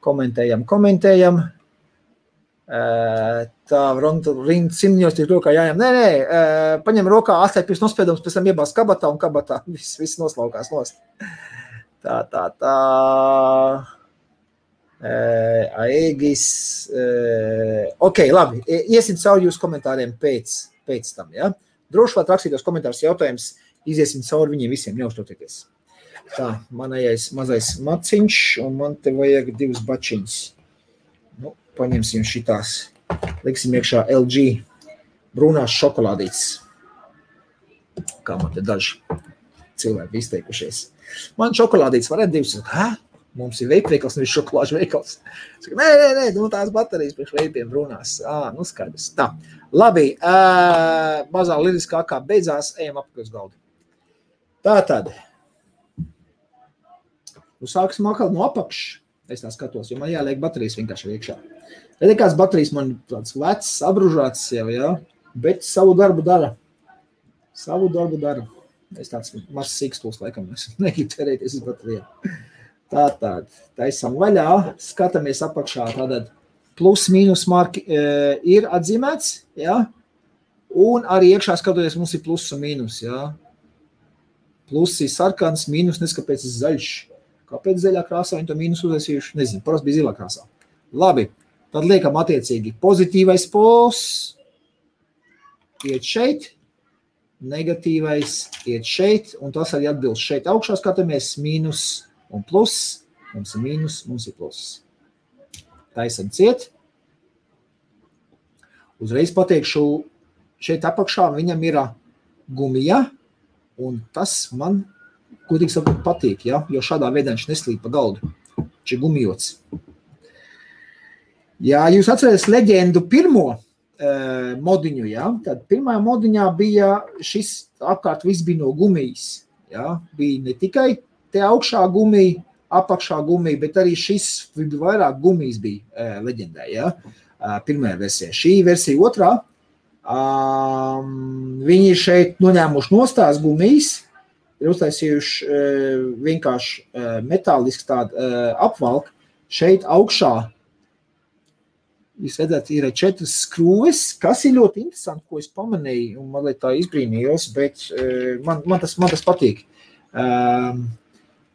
A: Komentējam, komentējam. Tā, simtņos tik rokā jājām. Nē, nē, paņem rokā, atstāj pirms nospiedums, pēc tam iebās kabatā un kabatā viss, viss noslaukās nost. Tā, tā, tā. Aegis. Ok, labi. Iesim cauri jūsu komentāriem pēc, pēc tam. Ja? Droši vien rakstītos komentārus jautājumus, iziesim cauri viņiem visiem, neuztraucieties. Tā, manējais mazais maciņš, un man te vajag divas bačiņas. Paņemsim šitās. Liksim iekšā LG brūnās šokolādītes. Kā man te daži cilvēki izteikušies. Man šokolādītes varētu divas. Hā? Mums ir veikals, nevis šokolāžu veikals. Saka, nē, nē, nē, nu, tās baterijas priekš veipiem runās. Ā, nu skaidrs. Tā, labi, uh, mazā liriskākā beidzās, ejam apakaļ uz galdu. Tā tad. Nu, sāksim atkal no apakšas. Es tā skatos, jo man jāliek baterijas vienkārši iekšā. Redzi, kāds baterijas man tāds vecs, apbružāts jau, ja? bet savu darbu dara. Savu darbu dara. Es tāds mazs sīkstūs, laikam, negribu terēties uz baterijām. Tātad taisam vaļā, skatāmies apakšā. Tātad plus mīnus marki e, ir atzīmēts, ja? un arī iekšā skatoties mums ir plus un mīnus. Ja? Plus ir sarkans, mīnus neskapēc ir zaļš. Kāpēc zaļā krāsā viņi to mīnus uztaisījuši? Nezinu, parasti bija zilā krāsā. Labi, tad liekam attiecīgi pozitīvais pols iet šeit, negatīvais iet šeit, un tas arī atbilst šeit augšā skatāmies mīnus un plus, mums ir mīnus, mums ir plus. Taisam ciet. Uzreiz pateikšu, šeit apakšā viņam ir gumija, un tas man, godīgi sakot, patīk, ja? jo šādā veidā viņš neslīd pa galdu. Viņš ir gumijots. Ja jūs atceraties leģendu pirmo uh, modiņu, ja, tad pirmā modiņā bija šis apkārt viss bija no gumijas. Ja, bija ne tikai te augšā gumija, apakšā gumija, bet arī šis bija vairāk gumijas bija uh, leģendē. Ja, uh, pirmajā versijā. Šī versija otrā. Um, viņi šeit noņēmuši nostās gumijas, ir uztaisījuši uh, vienkārši uh, metālisku tādu uh, apvalku. Šeit augšā Jūs redzat, ir četras skrūves, kas ir ļoti interesanti, ko es pamanīju. Man liekas, tā izbrīnījos, bet man, man, tas, man tas patīk. Um,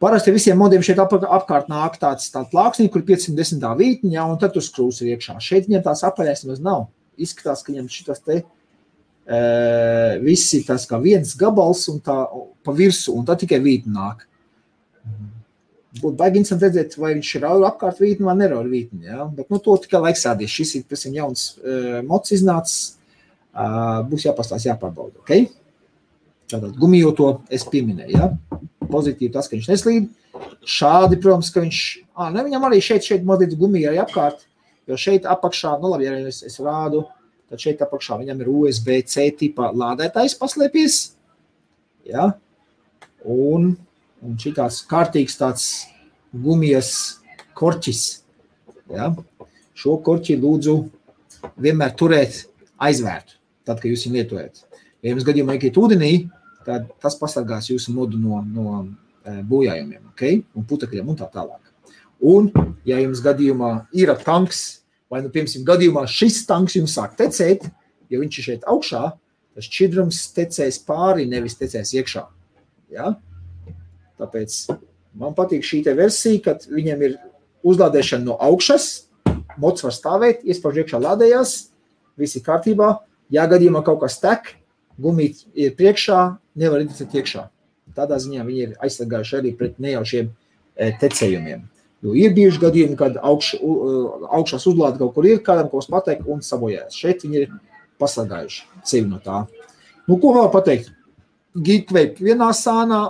A: Parasti visiem modiem šeit ap, apkārt nāk tāds, tāds plāksnī, kur ir 510 vītņa, un tad tur skrūves ir iekšā. Šeit viņam tās apaļais nemaz nav. Izskatās, ka viņam šitas te uh, viss ir tas kā viens gabals un tā pa virsu, un tad tikai vītņa nāk. Būtu baigi interesanti redzēt, vai viņš ir apkārt vītni vai nerauj vītni. Ja? Bet nu, to tikai laiks sādīs. Šis ir pavisam jauns uh, mods iznācis. Uh, būs jāpastās, jāpārbauda. Okay? Tātad gumijoto es pieminēju. Ja? Pozitīvi tas, ka viņš neslīd. Šādi, protams, ka viņš, ah, ne, viņam arī šeit, šeit mazliet gumija arī apkārt, jo šeit apakšā, nu labi, ja es, es rādu, tad šeit apakšā viņam ir USB-C tipa lādētājs paslēpies. Ja? Un un šitās kārtīgs tāds gumijas korķis. Ja? Šo korķi lūdzu vienmēr turēt aizvērtu, tad, kad jūs viņu lietojat. Ja jums gadījumā ieiet ūdenī, tad tas pasargās jūsu modu no, no bojājumiem, okay? un putekļiem un tā tālāk. Un, ja jums gadījumā ir tanks, vai, nu, piemēram, gadījumā šis tanks jums sāk tecēt, ja viņš ir šeit augšā, tas šķidrums tecēs pāri, nevis tecēs iekšā. Ja? Tāpēc man patīk šī versija, kad viņam ir uzlādēšana no augšas, mocs var stāvēt, iespauž iekšā lādējās, viss ir kārtībā. Ja gadījumā kaut kas tek, gumija ir priekšā, nevar identificēt iekšā. Tādā ziņā viņi ir aizsargājuši arī pret nejaušiem e, tecējumiem. Jo ir bijuši gadījumi, kad augš, augšās uzlāde kaut kur ir, kādam kaut kas pateikt un sabojājas. Šeit viņi ir pasargājuši sevi no tā. Nu, ko vēl pateikt? Geekvape vienā sānā,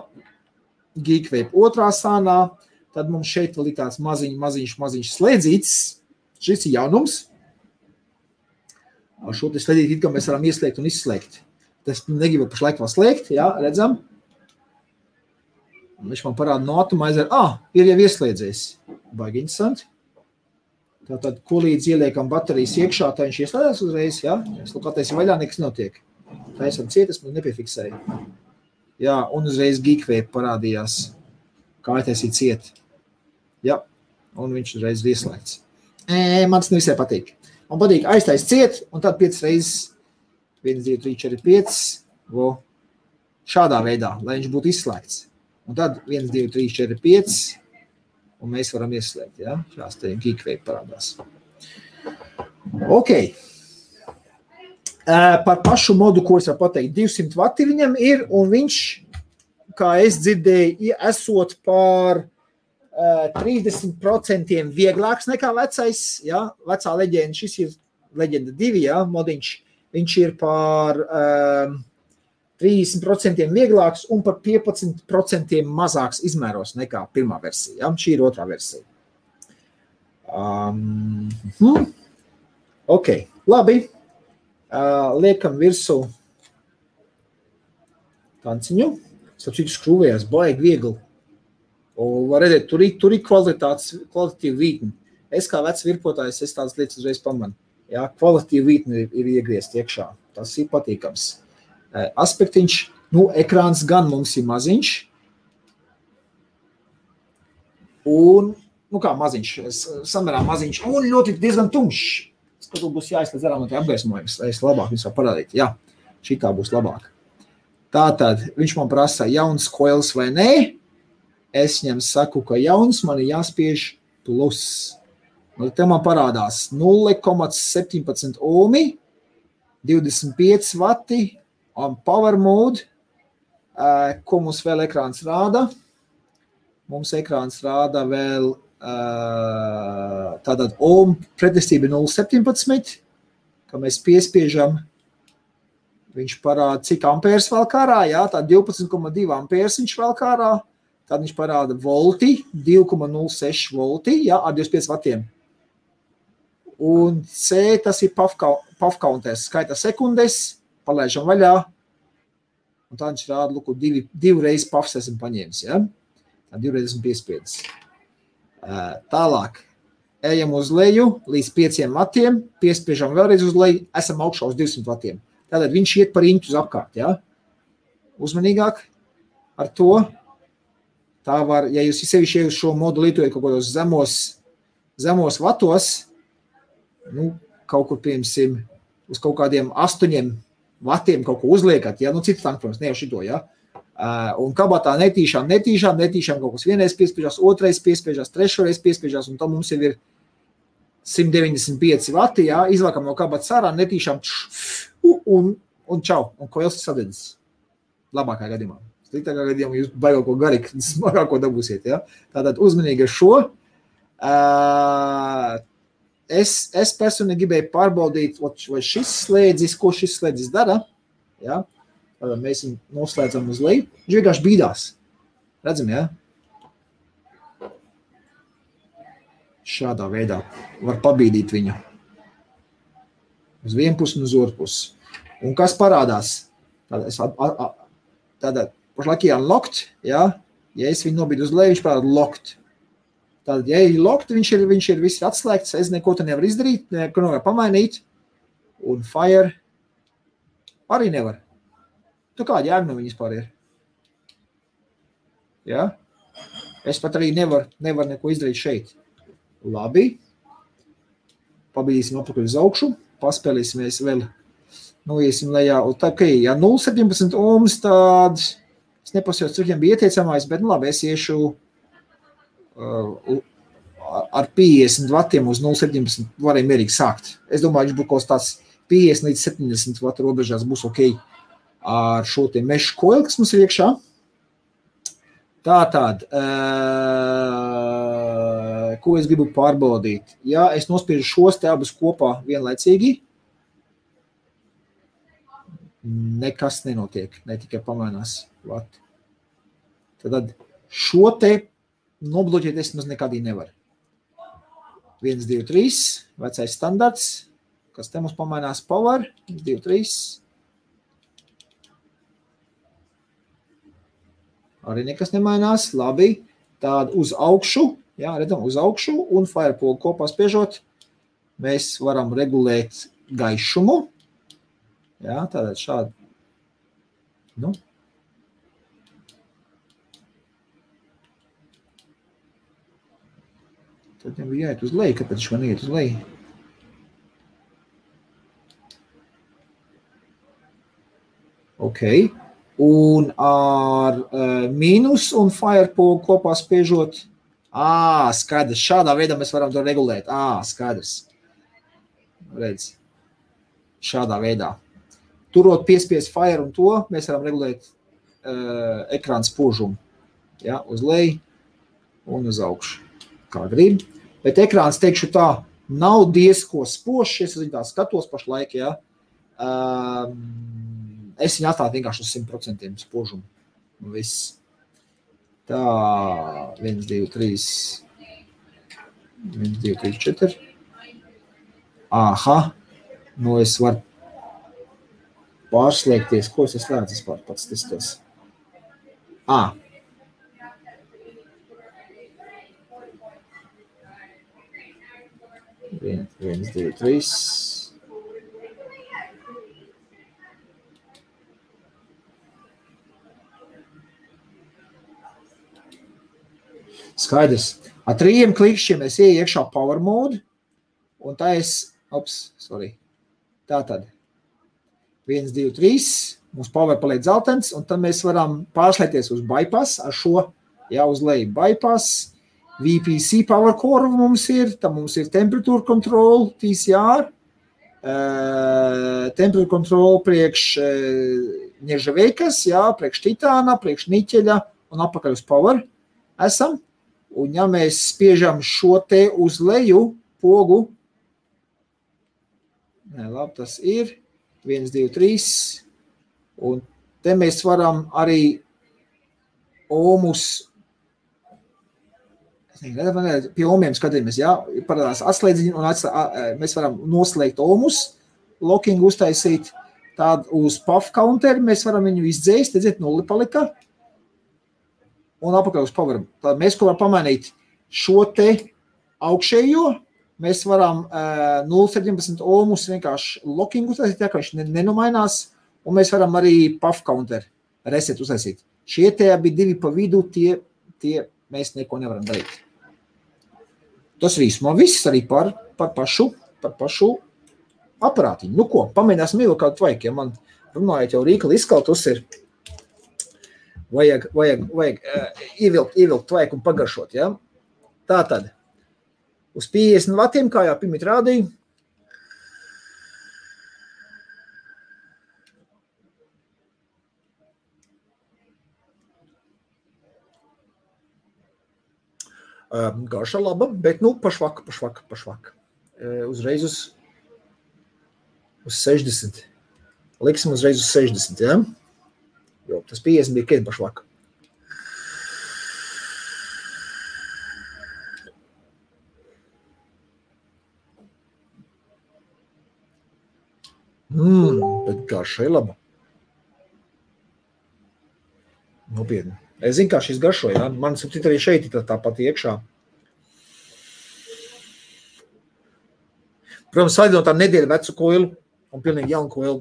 A: Geekvape otrā sānā, tad mums šeit vēl ir tāds maziņš, maziņš, maziņš slēdzīts. Šis ir jaunums. Ar šo slēdzīti kā mēs varam ieslēgt un izslēgt. Tas negribu pašlaik vēl slēgt, jā, redzam. Viņš man parāda no atomaizer, ah, ir jau ieslēdzies. Baigi interesanti. Tātad, ko līdz ieliekam baterijas iekšā, tā viņš ieslēdzas uzreiz, jā. Es lūk, attaisim vaļā, nekas notiek. Tā esam cietas, man nepiefiksēja. Jā, un uzreiz Geekvape parādījās, kā ir ciet. Jā, un viņš uzreiz ir ieslēgts. E, man tas nevisai patīk. Man patīk aiztais ciet, un tad 5 reizes 1, 2, 3, 4, 5. Vo, šādā veidā, lai viņš būtu izslēgts. Un tad 1, 2, 3, 4, 5. Un mēs varam ieslēgt. Ja? Šās te geekvape parādās. Ok. Par pašu modu, ko es varu pateikt, 200 vati viņam ir, un viņš, kā es dzirdēju, esot par uh, 30% vieglāks nekā vecais, ja, vecā leģenda, šis ir leģenda divi, ja, modiņš, viņš ir par uh, 30% vieglāks un par 15% mazāks izmēros nekā pirmā versija, ja, šī ir otrā versija. Um, hmm. Ok, labi liekam virsū kanciņu. Starp citu, skrūvējās baigi viegli. Un var redzēt, tur ir, tur ir kvalitātes, kvalitatīva vītne. Es kā vecs virpotājs, es tādas lietas uzreiz pamanu. Jā, kvalitīva vītne ir, ir iegriezt iekšā. Tas ir patīkams. Aspektiņš, nu, ekrāns gan mums ir maziņš. Un, nu kā maziņš, samērā maziņš un ļoti diezgan tumšs ka tu būs jāizslēdz ārā no tā apgaismojums, lai es labāk viņus varu parādīt. Jā, šī tā būs labāk. Tātad viņš man prasa, jauns koils vai nē. Es viņam saku, ka jauns man ir jāspiež plus. Nu, te man parādās 0,17 ohmi, 25 vati un power mode. Ko mums vēl ekrāns rāda? Mums ekrāns rāda vēl tātad ohm pretestība 0,17, ka mēs piespiežam. Viņš parāda, cik ampērs vēl kārā, jā, tā 12,2 ampērs viņš vēl kārā. Tad viņš parāda volti, 2,06 volti, jā, ar 25 vatiem. Un C tas ir pafkauntēs, skaita sekundes, palaižam vaļā. Un tā viņš rāda, lūk, divi, reizes pafs esmu paņēmis, jā. Tā divreiz esmu piespiedis. Tālāk, ejam uz leju līdz 5 vatiem, piespiežam vēlreiz uz leju, esam augšā uz 200 vatiem. Tātad viņš iet par intu uz apkārt. Ja? Uzmanīgāk ar to. Tā var, ja jūs sevišķi uz šo modu lietojat kaut kādos zemos, zemos vatos, nu, kaut kur, piemēram, uz kaut kādiem astoņiem vatiem kaut ko uzliekat, ja, nu, citu tanku, protams, ne jau šito, ja, Uh, un kabatā netīšām, netīšām, netīšām kaut kas vienreiz piespiežās, otrais piespiežās, trešais piespiežās, un tam mums jau ir 195 vati, jā, izvākam no kabatas ārā, netīšām, tš, un, un čau, un ko else sadedzis. Labākā gadījumā. Sliktākā gadījumā jūs baigot ko garīgi, smagāko dabūsiet, jā. Tātad uzmanīgi ar šo. Uh, es, es personīgi gribēju pārbaudīt, vai šis slēdzis, ko šis slēdzis dara. Ja? mēs viņu noslēdzam uz leju. Viņš vienkārši bīdās. Redzam, jā? Ja? Šādā veidā var pabīdīt viņu. Uz vienu pusi un uz otru pusi. Un kas parādās? Tātad pašlaik ir unlocked, jā? Ja es viņu nobīdu uz leju, viņš parāda locked. Tātad, ja ir locked, viņš ir, viņš ir viss atslēgts, es neko te nevaru izdarīt, neko nevaru pamainīt. Un fire arī nevar. Tu kāda jēga no viņas pār ir? Ja? Es pat arī nevaru nevar neko izdarīt šeit. Labi. Pabīdīsim apakaļ uz augšu. Paspēlēsimies vēl. Nu, iesim lejā. Un tā, ka, ja 0,17 ohms, tad es nepasjaucu, cik viņam bija ieteicamais, bet, nu, labi, es iešu ar 50 vatiem uz 0,17 varēja mierīgi sākt. Es domāju, viņš būs kaut kāds tāds 50 līdz 70 vatu robežās būs ok ar šo meža koili, kas mums ir iekšā. Tā tad, uh, ko es gribu pārbaudīt? Ja es nospiežu šos te abus kopā vienlaicīgi, nekas nenotiek, ne tikai pamainās. Vat. Tad šo te nobloķēt es maz nekādī nevaru. 1, 2, 3, vecais standarts, kas te mums pamainās power, 1, 2, 3, Arī nekas nemainās. Labi. Tādu uz augšu, jā, redzam, uz augšu un firepolu kopā spiežot, mēs varam regulēt gaišumu. Jā, tātad šādi. Nu. Tad jau bija jāiet uz leju, kāpēc viņš man iet uz leju? Ok un ar uh, mīnus un firepolu kopā spiežot. Ah, skaidrs. Šādā veidā mēs varam to regulēt. Ah, skaidrs. Redz. Šādā veidā. Turot piespiest fire un to, mēs varam regulēt uh, ekrāna spožumu. Ja, uz leju un uz augšu kā grib. Bet ekrāns, teikšu tā, nav diezko spožs. Es viņu tā skatos pašlaik, ja. Um, es viņu atstāju vienkārši uz 100% spožumu. Viss. Tā, 1, 2, 3, 1, 2, 3, 4. Aha, nu es varu pārslēgties, ko es slēdzu vispār pats testos. Ah, 1, 2, 3. Skaidrs. Ar trījiem klikšķiem es ieju iekšā power mode, un tā es, ops, sorry. Tā tad, 1, 2, 3, mums power paliek zeltens, un tad mēs varam pārslēgties uz bypass ar šo, jā, uz leju bypass, VPC power core mums ir, tam mums ir temperature control, TCR, uh, temperature control priekš uh, nežaveikas, jā, priekš titāna, priekš niķeļa un apakaļ uz power esam. Un ja mēs spiežam šo te uz leju pogu, nē, labi, tas ir 1, 2, 3, un te mēs varam arī omus Pie omiem skatāmies, jā, parādās atslēdziņi un atslē, mēs varam noslēgt omus, locking uztaisīt tādu uz puff counteri, mēs varam viņu izdzēst, redziet, nulli palika un apakaļ uz poweram. Tad mēs, ko varam pamainīt šo te augšējo, mēs varam uh, 0,17 ohmus vienkārši locking uztaisīt, tā kā viņš nenomainās, un mēs varam arī puff counter reset uztaisīt. Šie te abi divi pa vidu, tie, tie mēs neko nevaram darīt. Tas man viss arī par, par pašu, par pašu aparātiņu. Nu ko, pamēģināsim ievilkt tvaiku, ja man runājot jau rīkli izkaltus ir. Vajag, vajag, vajag uh, ievilkt, ievilkt tvaiku un pagaršot, ja? Tā tad, uz 50 vatiem, kā jau pirmīt rādīju, Garša laba, bet nu, pašvaka, pašvaka, pašvaka. Uzreiz uz, uz 60. Liksim uzreiz uz 60, ja? Jo tas 50 bija kiet pašvaka. Mmm, bet garša ir laba. Nopietni. Es zinu, kā šis garšo. Ja? Man saprot, arī šeit ir tāpat iekšā. Protams, salīdzinot ar nedēļu vecu koilu un pilnīgi jaunu koilu,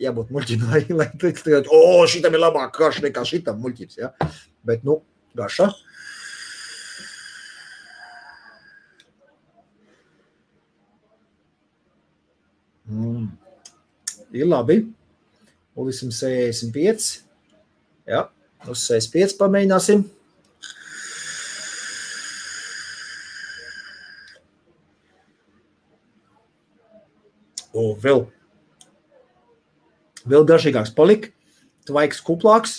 A: jābūt muļķim, lai, teikt, o, šitam ir labāk garš nekā šitam muļķis. Ja? Bet, nu, garša. Mm. Ir labi. Ulisim 65. Ja. Uz 65 pamēģināsim. O, vēl, vēl garšīgāks palika. Tvaiks kuplāks.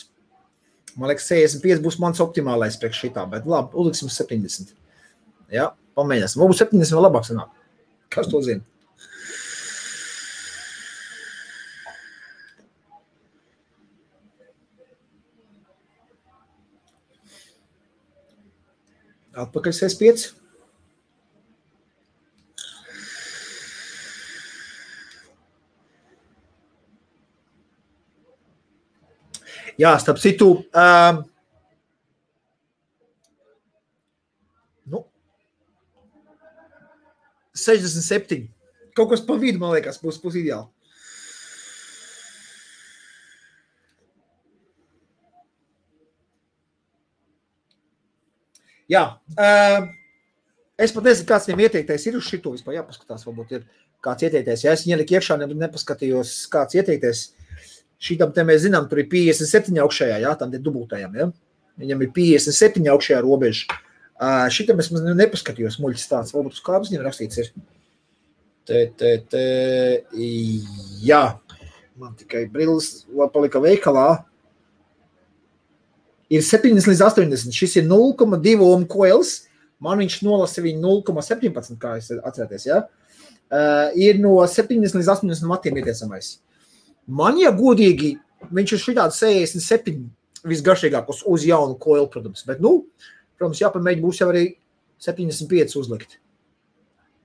A: Man liekas, 65 būs mans optimālais priekš šitā, bet labi, uzliksim 70. Jā, pamēģināsim. Varbūt 70 vēl labāk sanāk. Kas to zina? Atpakaļ 65. Jā, starp citu, um, nu, 67. Kaut kas pa vidu, man liekas, būs, būs ideāli. Jā, uh, es pat nezinu, kāds viņam ieteiktais ir uz šito vispār jāpaskatās. Varbūt ir kāds ieteiktais. Ja es ieliku iekšā, ne, nepaskatījos, kāds ieteiktais. Šitam te mēs zinām, tur ir 57 augšējā, jā, tam te dubultajam, ja. Viņam ir 57 augšējā robeža. Uh, šitam es nepaskatījos muļķis tāds, varbūt uz kādas viņam rakstīts ir. Te, te, te, jā, man tikai brilles palika veikalā ir 70 līdz 80. Šis ir 0,2 ohm koils. Man viņš nolasa viņu 0,17, kā jūs atceraties. Ja? Uh, ir no 70 līdz 80 matiem ieteicamais. Man, ja godīgi, viņš ir šitāds 67 visgaršīgākos uz jaunu koilu, protams. Bet, nu, protams, jāpamēģina būs jau arī 75 uzlikt.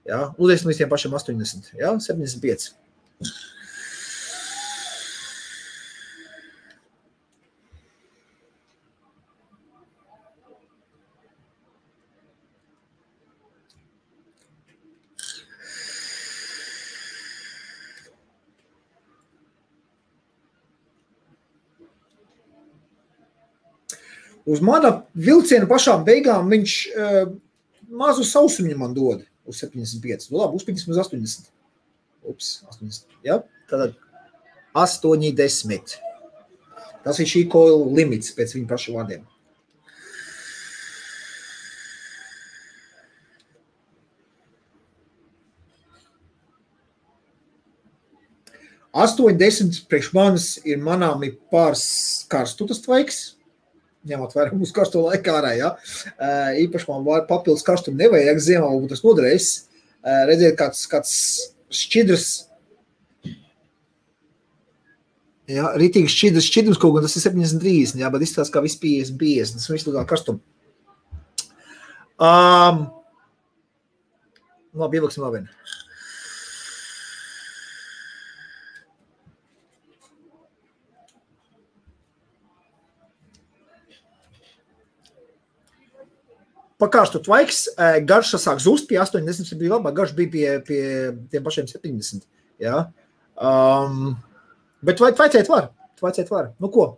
A: Jā, uzlieksim līdz tiem pašiem 80. Jā, 75. Uz mana vilciena pašām beigām viņš uh, mazu sausumu man dod uz 75. Nu, labi, uzpildīsim uz 80. Ups, 80. Ja? Tātad 8, 10. Tas ir šī koila limits pēc viņa paša vārdiem. Astoņdesmit priekš manis ir manāmi pāris karstutas tvaiks. Ņemot vērā mūsu karsto laiku ārā, ja. Īpaši man var papildus karstumu nevajag, ziemā būtu tas noderējis. Redziet, kāds, kāds šķidrs, Jā, rītīgi šķidrs, šķidrs kaut gan tas ir 730, jā, bet izskatās kā viss 50, 50, tas viss tā karstumu. Um, labi, ieliksim vēl vienu. Pakārstu tvaiks, garša sāk zust pie 80, bija labāk, garš bija pie, pie tiem pašiem 70. Jā. Um, bet vai tvaicēt var? Tvaicēt var. Nu ko,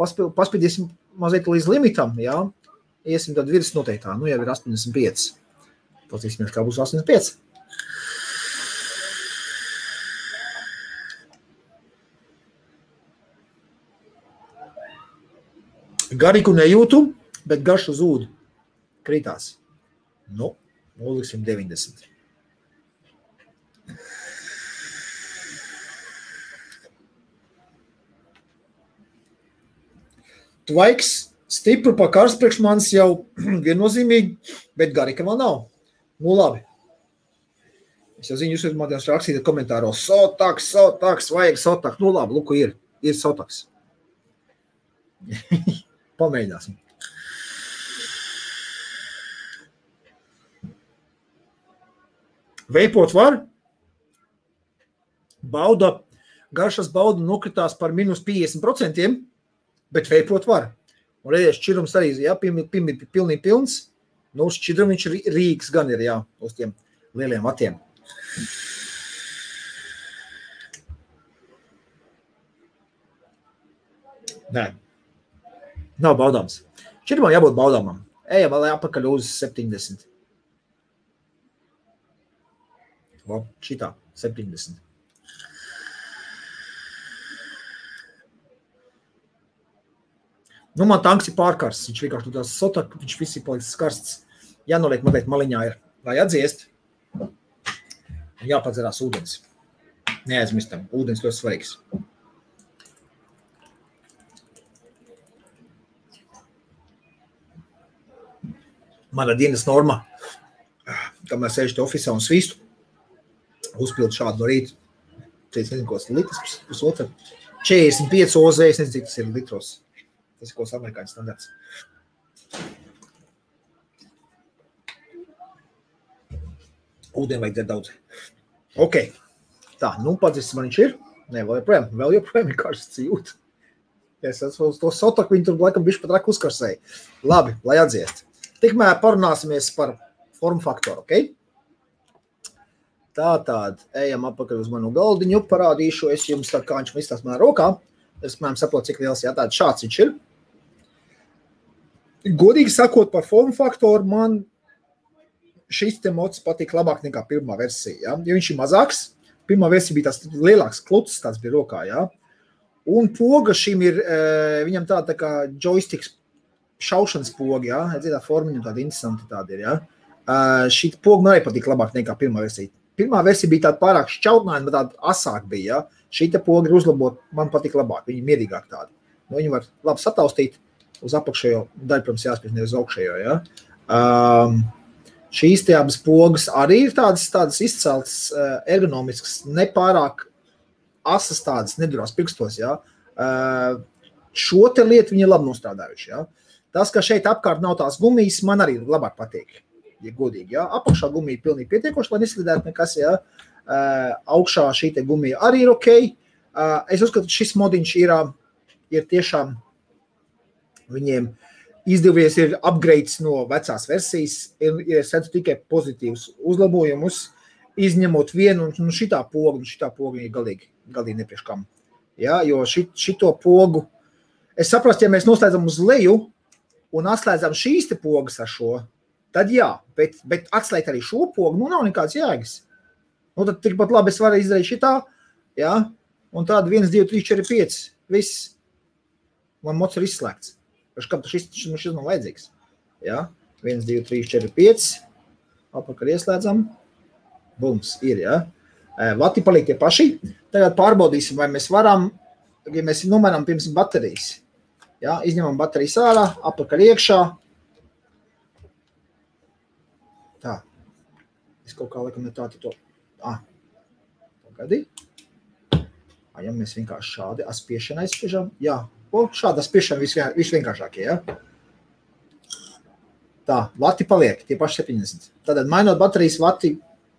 A: paspil, paspīdīsim mazliet līdz limitam, jā. Iesim tad virs noteiktā, nu jau ir 85. Patīsimies, kā būs 85. Garīgu nejūtu, bet garšu zūdu kritās. Nu, noliksim 90. Tvaiks stipri pa karstu priekš manis jau viennozīmīgi, bet garīga vēl nav. Nu labi. Es jau zinu, jūs man tās rakstīt komentāros, sotaks, sotaks, vajag sotaks. Nu labi, luku ir, ir sotaks. Pamēģināsim. Veipot var, bauda, garšas bauda nokritās par minus 50%, bet veipot var. Un redziet, šķirums arī, jā, pilnīgi pilnī pilns. Nu, šķidrum viņš rīks gan ir, jā, uz tiem lieliem matiem. Nē, nav baudāms. Šķidrumam jābūt baudāmam. Ejam vēl apakaļ uz 70. O, šitā 70. Nu, man tanks ir pārkarsts. Viņš vienkārši tur sotak, viņš viss ir palicis karsts. Jānoliek mazliet maliņā ir, lai atdziest. Jāpadzerās ūdens. Neaizmirstam, ūdens ļoti svarīgs. Mana dienas norma, kamēr sēžat oficiālā un svīstu, uzpildu šādu no rīta. Tas ir litrs, pusotra. 45 ozē, es nezinu, cik tas ir litros. Tas ir kaut kas amerikāņu standarts. Ūdeni vajag dzert daudz. Ok. Tā, nu padzis man viņš ir. Nē, vēl joprojām, vēl joprojām ir karsts jūt. Es esmu uz to sotaku, viņi tur laikam bišķi pat rak uzkarsēja. Labi, lai atdziest. Tikmēr parunāsimies par formu faktoru, ok? Tā tad ejam atpakaļ uz manu galdiņu, parādīšu es jums kā viņš izstās manā rokā. Es, piemēram, saprotu, cik liels, jā, tāds šāds viņš ir. Godīgi sakot, par formu faktoru man šis te mods patīk labāk nekā pirmā versija. Ja? Jo viņš ir mazāks. Pirmā versija bija tāds lielāks kluts, tāds bija rokā. Ja? Un poga šim ir, viņam tāda tā kā joysticks šaušanas poga, ja? Redzēt, tā formiņa tāda interesanta tāda ir, ja? Šī poga man arī patīk labāk nekā pirmā versija. Pirmā versija bija tāda pārāk šķautnāja, bet tāda asāk bija, ja? Šī te poga ir uzlabot, man patīk labāk, viņa mierīgāk tāda. Nu, viņu var labi sataustīt, uz apakšējo daļu, protams, jāspēj nevis augšējo. Ja? Um, šīs abas pogas arī ir tādas, tādas izceltas, uh, ergonomiskas, nepārāk asas, tādas nedurās pirkstos. Ja? Uh, šo te lietu viņi ir labi nostrādājuši. Ja? Tas, ka šeit apkārt nav tās gumijas, man arī labāk patīk. Ja godīgi, ja? apakšā gumija ir pilnīgi pietiekoša, lai neslidētu nekas. Ja? Uh, augšā šī gumija arī ir ok. Uh, es uzskatu, ka šis modiņš ir, ir tiešām Viņiem izdevies ir upgrades no vecās versijas, ir, ir redzu tikai pozitīvus uzlabojumus, izņemot vienu, un nu, šitā poga, un šitā poga ir galīgi, galīgi nepriekškam. Ja, jo šit, šito pogu, es saprastu, ja mēs noslēdzam uz leju un atslēdzam šīs pogas ar šo, tad jā, bet, bet atslēgt arī šo pogu, nu nav nekāds jēgas. Nu, tad tikpat labi es varu izdarīt šitā, ja, un tāda 1, 2, 3, 4, 5, viss, man mots ir izslēgts. Kam šis, šis, šis man vajadzīgs? Ja? 1, 2, 3, 4, 5. Apakaļ ieslēdzam. Bums ir. Ja? Vati paliek tie paši. Tagad pārbaudīsim, vai mēs varam, ja mēs nomainām pirms baterijas. Ja, izņemam baterijas ārā, apakaļ iekšā. Tā. Es kaut kā laikam ne tā to. Ah. Pagadi. Ja mēs vienkārši šādi aspiešana aizspiežam. Jā, o, šāda aspiešana visvien, visvienkāršākie. Ja? Tā, vati paliek tie paši 70. Tātad mainot baterijas vati,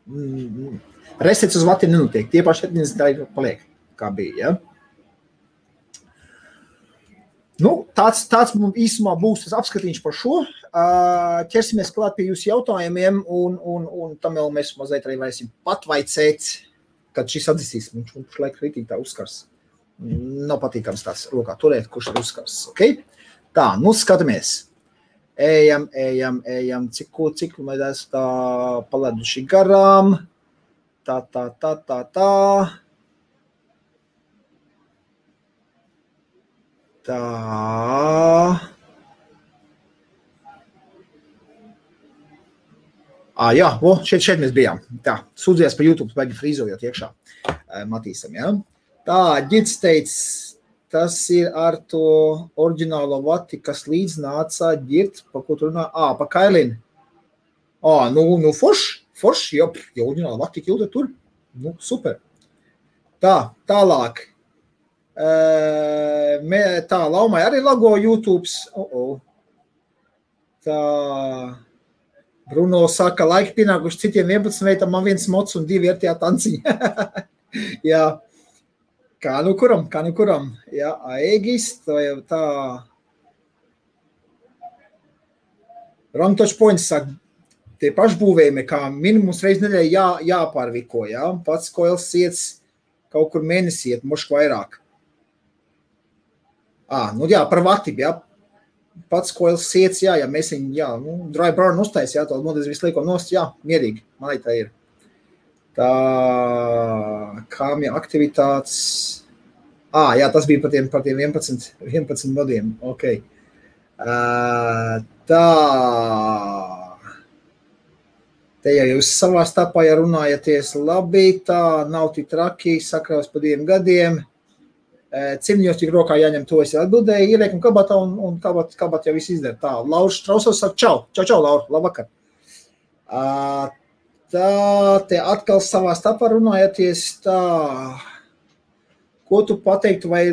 A: mm, resets uz vatiem nenotiek. Tie paši 70 arī paliek, kā bija. Ja? Nu, tāds, tāds mums īsumā būs tas apskatīšanas par šo. Ķersimies klāt pie jūsu jautājumiem, un, un, un tam vēl mēs mazliet arī varēsim patvaicēt, kad šis atzīstīs. Viņš mums laik kritīgi tā uzskars. Nav patīkams tās rokā turēt, kurš ir uzskars. Okay? Tā, nu skatāmies. Ejam, ejam, ejam, cik, cik mēs tā palaiduši garām. Tā, tā, tā, tā, tā. Tā. Ah, jā, o, šeit, šeit mēs bijām. Tā, sūdzies par YouTube, baigi frīzojot iekšā. Matīsam, jā. Tā, ģits teica, tas ir ar to oriģinālo vati, kas līdz nāca ģirt, pa ko tu runā? Ā, pa kailinu. Ā, nu, nu, forš, forš, jau, jau oriģināla vati kilda tur. Nu, super. Tā, tālāk. Tā, Laumai arī lago YouTube. Oh -oh. Tā. Bruno saka, laika pienākuši citiem 11 veitam, man viens mots un divi ir tie tanciņi. Jā. Kā nu kuram, kā nu kuram. Jā, Aegis, tā jau tā. Touch points saka, tie pašbūvējumi, kā minimums reiz nedēļā jā, jāpārviko, jā. Pats koils siets kaut kur mēnesī, mošk vairāk. À, nu jā, par vatību. Jā. Pats koils siets, jā, ja mēs viņu, jā, nu, dry burn uztaisījām, jā, to modeli visu lieko nost, jā, mierīgi, man tā ir. Tā, kāmja aktivitātes, ā, jā, tas bija par tiem, par tiem 11, 11 modiem, ok. Uh, tā, te jau jūs savā starpā ja runājaties labi, tā nav tik traki, sakraus pa diviem gadiem. Cimņos tik rokā jāņem to, es atbildēju, ieliekam kabatā un, un kabat, kabat jau viss izdara. Tā, Lauris Strausovs saka, čau, čau, čau, Laura, labvakar. Tā, te atkal savā starpā runājaties, tā, ko tu pateiktu, vai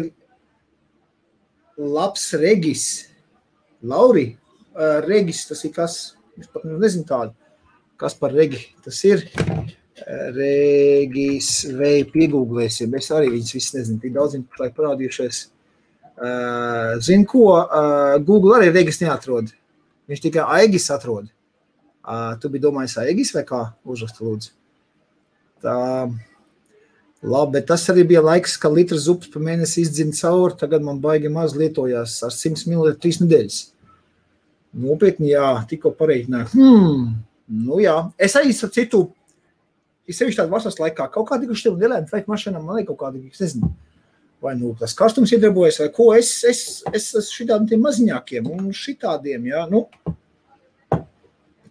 A: labs regis, Lauri, regis, tas ir kas, es pat nezinu tādu, kas par regi tas ir. Regis vai piegūglēsim. Es arī viņas visas nezinu, tik daudz viņu lai parādījušies. Uh, Zinu, ko uh, Google arī Regis neatrod. Viņš tikai Aigis atrod. Uh, tu biji domājis Aigis vai kā uzraksta lūdzu? Tā, labi, bet tas arī bija laiks, kad litrs zupas pa mēnesi izdzina cauri. Tagad man baigi maz lietojās ar 100 ml trīs nedēļas. Nopietni, jā, tikko pareiķināju. Hmm, nu jā, es arī ar citu Ir sevišķi tādā vasaras laikā kaut kāda gluži nelēma veikt mašīnām, man liekas, kaut kāda, es nezinu, vai nu tas karstums iedarbojas, vai ko. Es, es, es esmu šitādiem maziņākiem un šitādiem, jā, nu,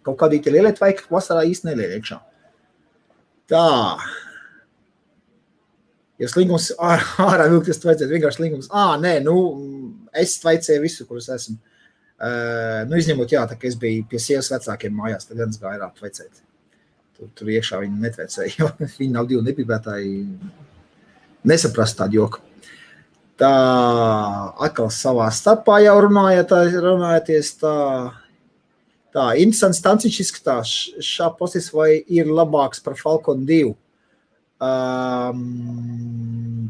A: kaut kādī tie lielie tvaiki vasarā īsti neliek iekšā. Tā. Ja slingums ārā vilkties, tad vajadzētu vienkārši slingums. Ā, nē, nu, es tvaicēju visu, kur es esmu. Uh, nu, izņemot, jā, tā kā es biju pie sievas vecākiem mājās, tad es gāju ārā tvaicēt tur, tur iekšā viņi netvecēja, jo viņi nav divi nepibētāji. Nesaprast tādu joku. Tā atkal savā starpā jau runājat, runājaties tā. Tā, interesants tanciņš izskatās. Šā posis vai ir labāks par Falcon 2? Um,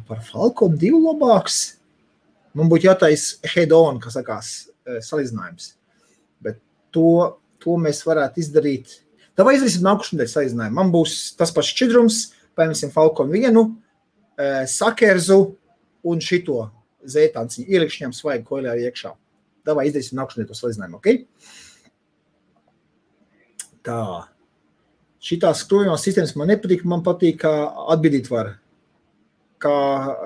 A: par Falcon 2 labāks? Man būtu jātais head on, kas sakās, salīdzinājums. Bet to, to mēs varētu izdarīt Tā vai izdarīsim nākušajā nedēļā salīdzinājumu. Man būs tas pats šķidrums, paņemsim Falcon vienu, sakerzu un šito zētānciņu. Ielikšu viņam svaigu koļā iekšā. Tā vai izdarīsim nākušajā nedēļā salīdzinājumu, ok? Tā. Šitās skrūvjumās sistēmas man nepatīk, man patīk, kā atbildīt var. Kā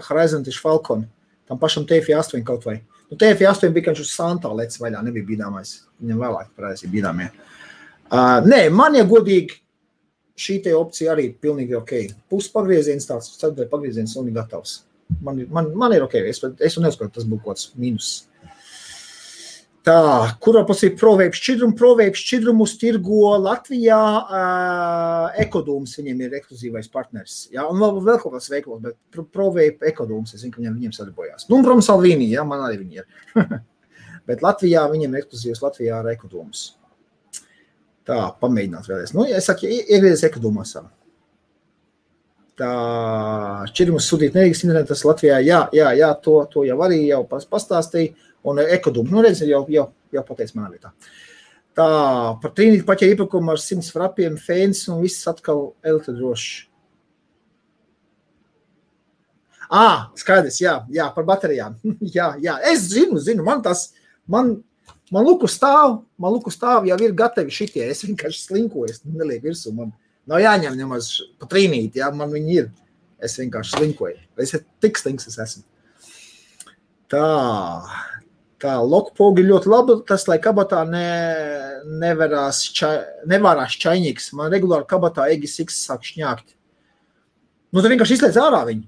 A: Horizon tieši Falcon. Tam pašam TF8 kaut vai. Nu, TF8 bija, ka viņš uz Santā lec vaļā, nebija bīdāmais. Viņam vēlāk parādās ir bīdāmie. Ja Uh, nē, man, ja godīgi, šī opcija arī ir pilnīgi ok. Puspagrieziens tāds, ceturtais pagrieziens un ir gatavs. Man, man, man ir ok, es, es neuzskatu, tas būtu kaut kāds mīnus. Tā, kurā pusē provēju šķidrumu? Provēju šķidrumus tirgo Latvijā. Uh, Ekodūms viņiem ir ekskluzīvais partners. Jā, un vēl, vēl kaut kāds veikals, bet provēju Ekodūms. Es zinu, ka viņiem, viņiem sadarbojās. Nu, un, protams, Salvīni, jā, man arī viņi ir. bet Latvijā viņiem ir ekskluzīvs Latvijā ar Ekodūmus. Tā, pamēģināt vēlreiz. Nu, es saku, iegriezies savā tā šķirmus sūtīt nedrīkst internetas Latvijā. Jā, jā, jā to, to jau arī jau pastāstīja. Un ekodumu, nu redz, jau, jau, jau pateic manā vietā. Tā, par trīnīti paķē iepakumu ar 100 frapiem, fēns un viss atkal elta droši. Ā, skaidrs, jā, jā, par baterijām. jā, jā, es zinu, zinu, man tas, man, man luku stāv, man luku stāv jau ir gatavi šitie, es vienkārši slinkoju, es nelieku virsū, man, Nav jāņem nemaz pa trīnīti, ja man viņi ir. Es vienkārši slinkoju. Es tik slinks es esmu. Tā, tā lokpogi ļoti labi. Tas, lai kabatā ne, nevarās, ča, nevarās čainīgs. Man regulāri kabatā Egis X sāk šņākt. Nu, tad vienkārši izslēdz ārā viņu.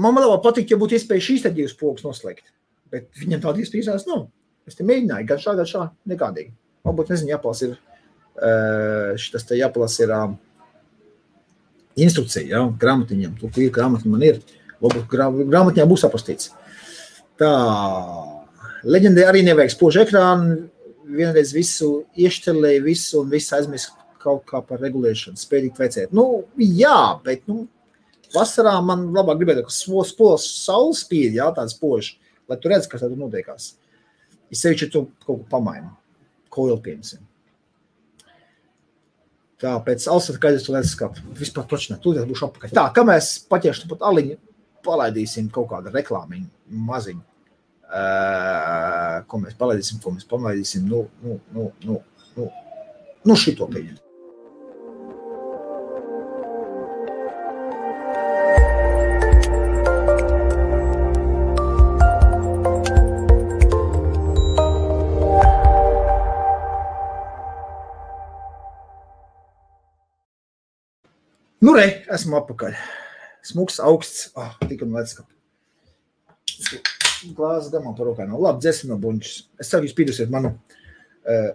A: Man vēl patīk, ja būtu iespēja šīs divas pogas noslēgt. Bet viņam tāda iespējas nav. Es te mēģināju, gan šā, gan šā, nekādīgi. Varbūt, nezinu, jāpals ir šis te jāpalasa ir instrukcija, ja, grāmatiņam, tu ir grāmatiņa man ir, varbūt grāmatiņā būs apostīts. Tā, leģendē arī nevajag spožu ekrānu, vienreiz visu iešķelēju visu un visu aizmirst kaut kā par regulēšanu, spēļīgi veicēt. Nu, jā, bet, nu, vasarā man labāk gribētu, ka spols saules spīd, jā, tāds spožs, lai tu redz, kas tad notiekās. Es sevišķi tu kaut ko pamainu, koilu piemēram. Tā pēc Alsata gaļas tu redzi, ka vispār točnē, tūlīt būšu apakaļ. Tā, kā mēs paķeršu pat aliņu, palaidīsim kaut kādu reklāmiņu maziņu. Uh, ko mēs palaidīsim, ko mēs palaidīsim, nu, nu, nu, nu, nu, nu šito pieņemt. Nu, re, esmu atpakaļ. Smuks, augsts, ah, tik un ledskap. Glāzes gamā par rokā nav. Labi, dzēsim no buņķis. Es ceru, jūs pīdusiet manu uh,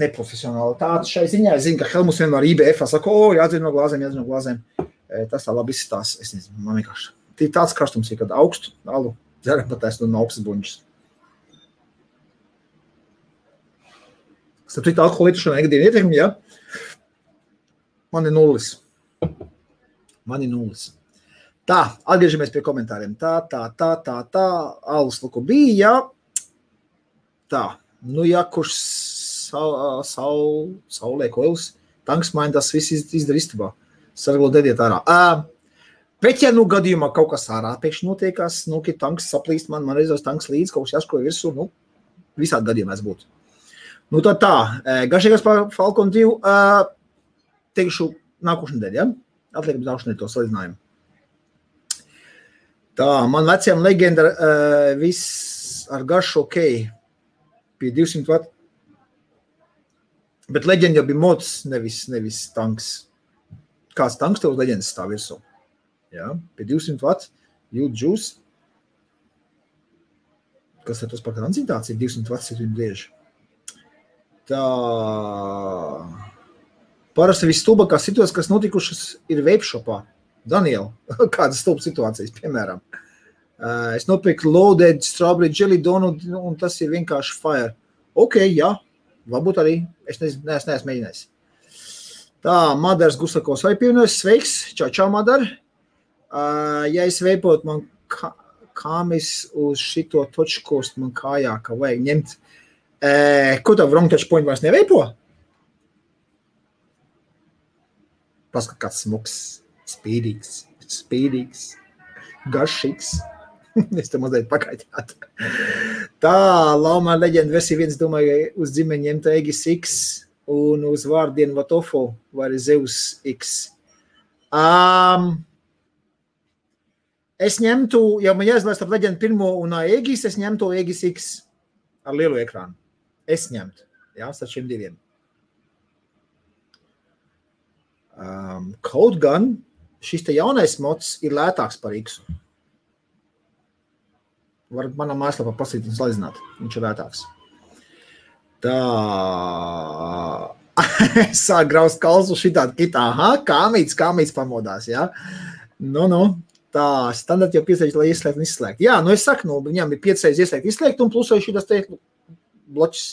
A: neprofesionālitāti šai ziņā. Es zinu, ka Helmus vienmēr IBF saka, o, jādzina no glāzēm, jādzina no glāzēm. Uh, tas tā labi izstās. Es nezinu, man vienkārši. Tāds karstums ir, kad augstu alu dzeram pat es no augstas buņķis. Starp citu, alkoholu lietošana negadījuma ietekmi, ja? Man ir nulles. Man ir nulles. Tā, atgriežamies pie komentāriem. Tā, tā, tā, tā, tā. Alus luku bija. Tā, nu, ja kurš saul, saul, saulē koils, tanks maina tas viss izdara istabā. Sarglo dediet ārā. Uh, Bet, ja nu gadījumā kaut kas ārā pēkšņi notiekās, nu, ka tanks saplīst, man, man reizes tanks līdzi, kaut kas jāskro virsū, nu, visādi gadījumā es būtu. Nu, tā tā, garšīgās par Falcon 2, uh, teikšu, nākošu nedēļu, ja? Atliekam zināšanai to salīdzinājumu. Tā, man veciem leģenda uh, viss ar garšu ok, pie 200 vat. Bet leģenda jau bija mods, nevis, nevis tanks. Kāds tanks tev leģendas stāv virsū? Jā, pie 200 vat, jūt džūs. Kas ir tas par transitāciju? 200 vats ir bieži. Tā... Parasti visstulbākās situācijas, kas notikušas, ir webshopā. Daniela, kādas stulbas situācijas, piemēram. Uh, es nopirku loaded strawberry jelly donut, un tas ir vienkārši fire. Ok, jā, varbūt arī. Es nezinu, neesmu, neesmu mēģinājis. Tā, Madars Gusakovs vai pievienojas. Sveiks, čau, čau, Madar. Uh, ja es veipotu, man kā, kāmis uz šito točkost man kājā, ka vajag ņemt. Uh, ko tev wrong touch point vairs neveipo? Paskat, kāds smuks, spīdīgs, spīdīgs, garšīgs. es te mazliet pakaitāt. Tā, Laumā leģenda versija viens domāja uz dzimeņiem Tegis X un uz vārdiem Vatofo vai Zeus X. Um, es ņemtu, ja man jāizlēst ar leģendu pirmo un Aegis, es ņemtu Aegis X ar lielu ekrānu. Es ņemtu, jā, starp šiem diviem. Um, kaut gan šis jaunais mods ir lētāks par X. Varat manā mājaslapā pasītīt salīdzināt. Viņš ir lētāks. Tā. Sāk graust kalsu šitādi kitā. Aha, kāmīts, kāmīts pamodās, jā. Nu, nu. Tā, standarti jau piesaist, lai ieslēgtu un izslēgtu. Jā, nu es saku, nu, viņam ir piecreiz ieslēgt, izslēgt un plus vai šī tas te bloķis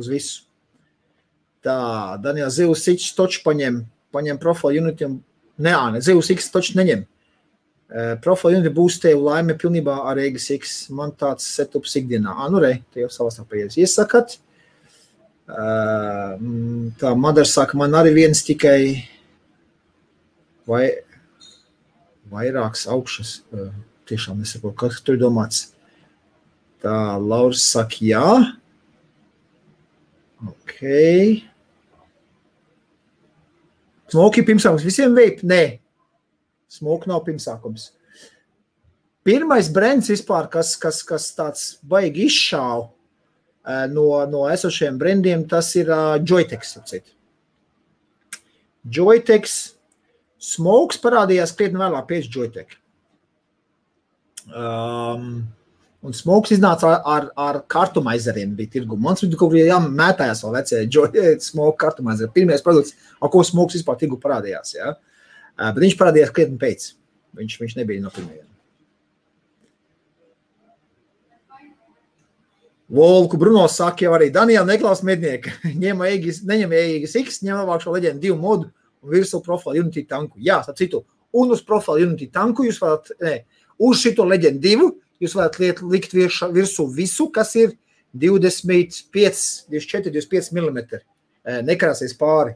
A: uz visu. Tā, Daniels Zivs Sičs toču paņem, paņem profilu unitiem. Nē, ne, Zivs X toču neņem. Uh, profilu uniti būs tev laime pilnībā ar Eigas X. Man tāds setups ikdienā. Ā, nu rei, te jau savā starpējies. Iesakat. Uh, tā, Madara saka, man arī viens tikai vai vairākas augšas. Uh, tiešām nesaprotu, kas tur domāts. Tā, Lauris saka, jā. Ok. Smoki pirmsākums visiem veip? Nē. Smoki nav pirmsākums. Pirmais brands vispār, kas, kas, kas tāds baigi izšāva no, no esošiem brandiem, tas ir uh, Joytex. Joytex Smokes parādījās krietni vēlāk pēc Joytex. Um, Un smogs iznāca ar, ar, ar kartumaizeriem. Bija tirgu. Man liekas, ka bija jāmētājās vēl vecie smogu kartumaizeri. Pirmais produkts, ar ko smogs vispār tirgu parādījās. Ja? Bet viņš parādījās krietni pēc. Viņš, viņš nebija no pirmajiem. Volku Bruno saka, jau arī Daniela neklaus mednieka. Ņem ēgis, neņem ēgis X, ņem labāk šo leģendu divu modu un virsū profilu Unity tanku. Jā, starp citu, un uz profilu Unity tanku jūs varat, ne, uz šito leģendu divu jūs varat liet, likt virša, virsū visu, kas ir 25, 24, 25 mm. Nekarāsies pāri.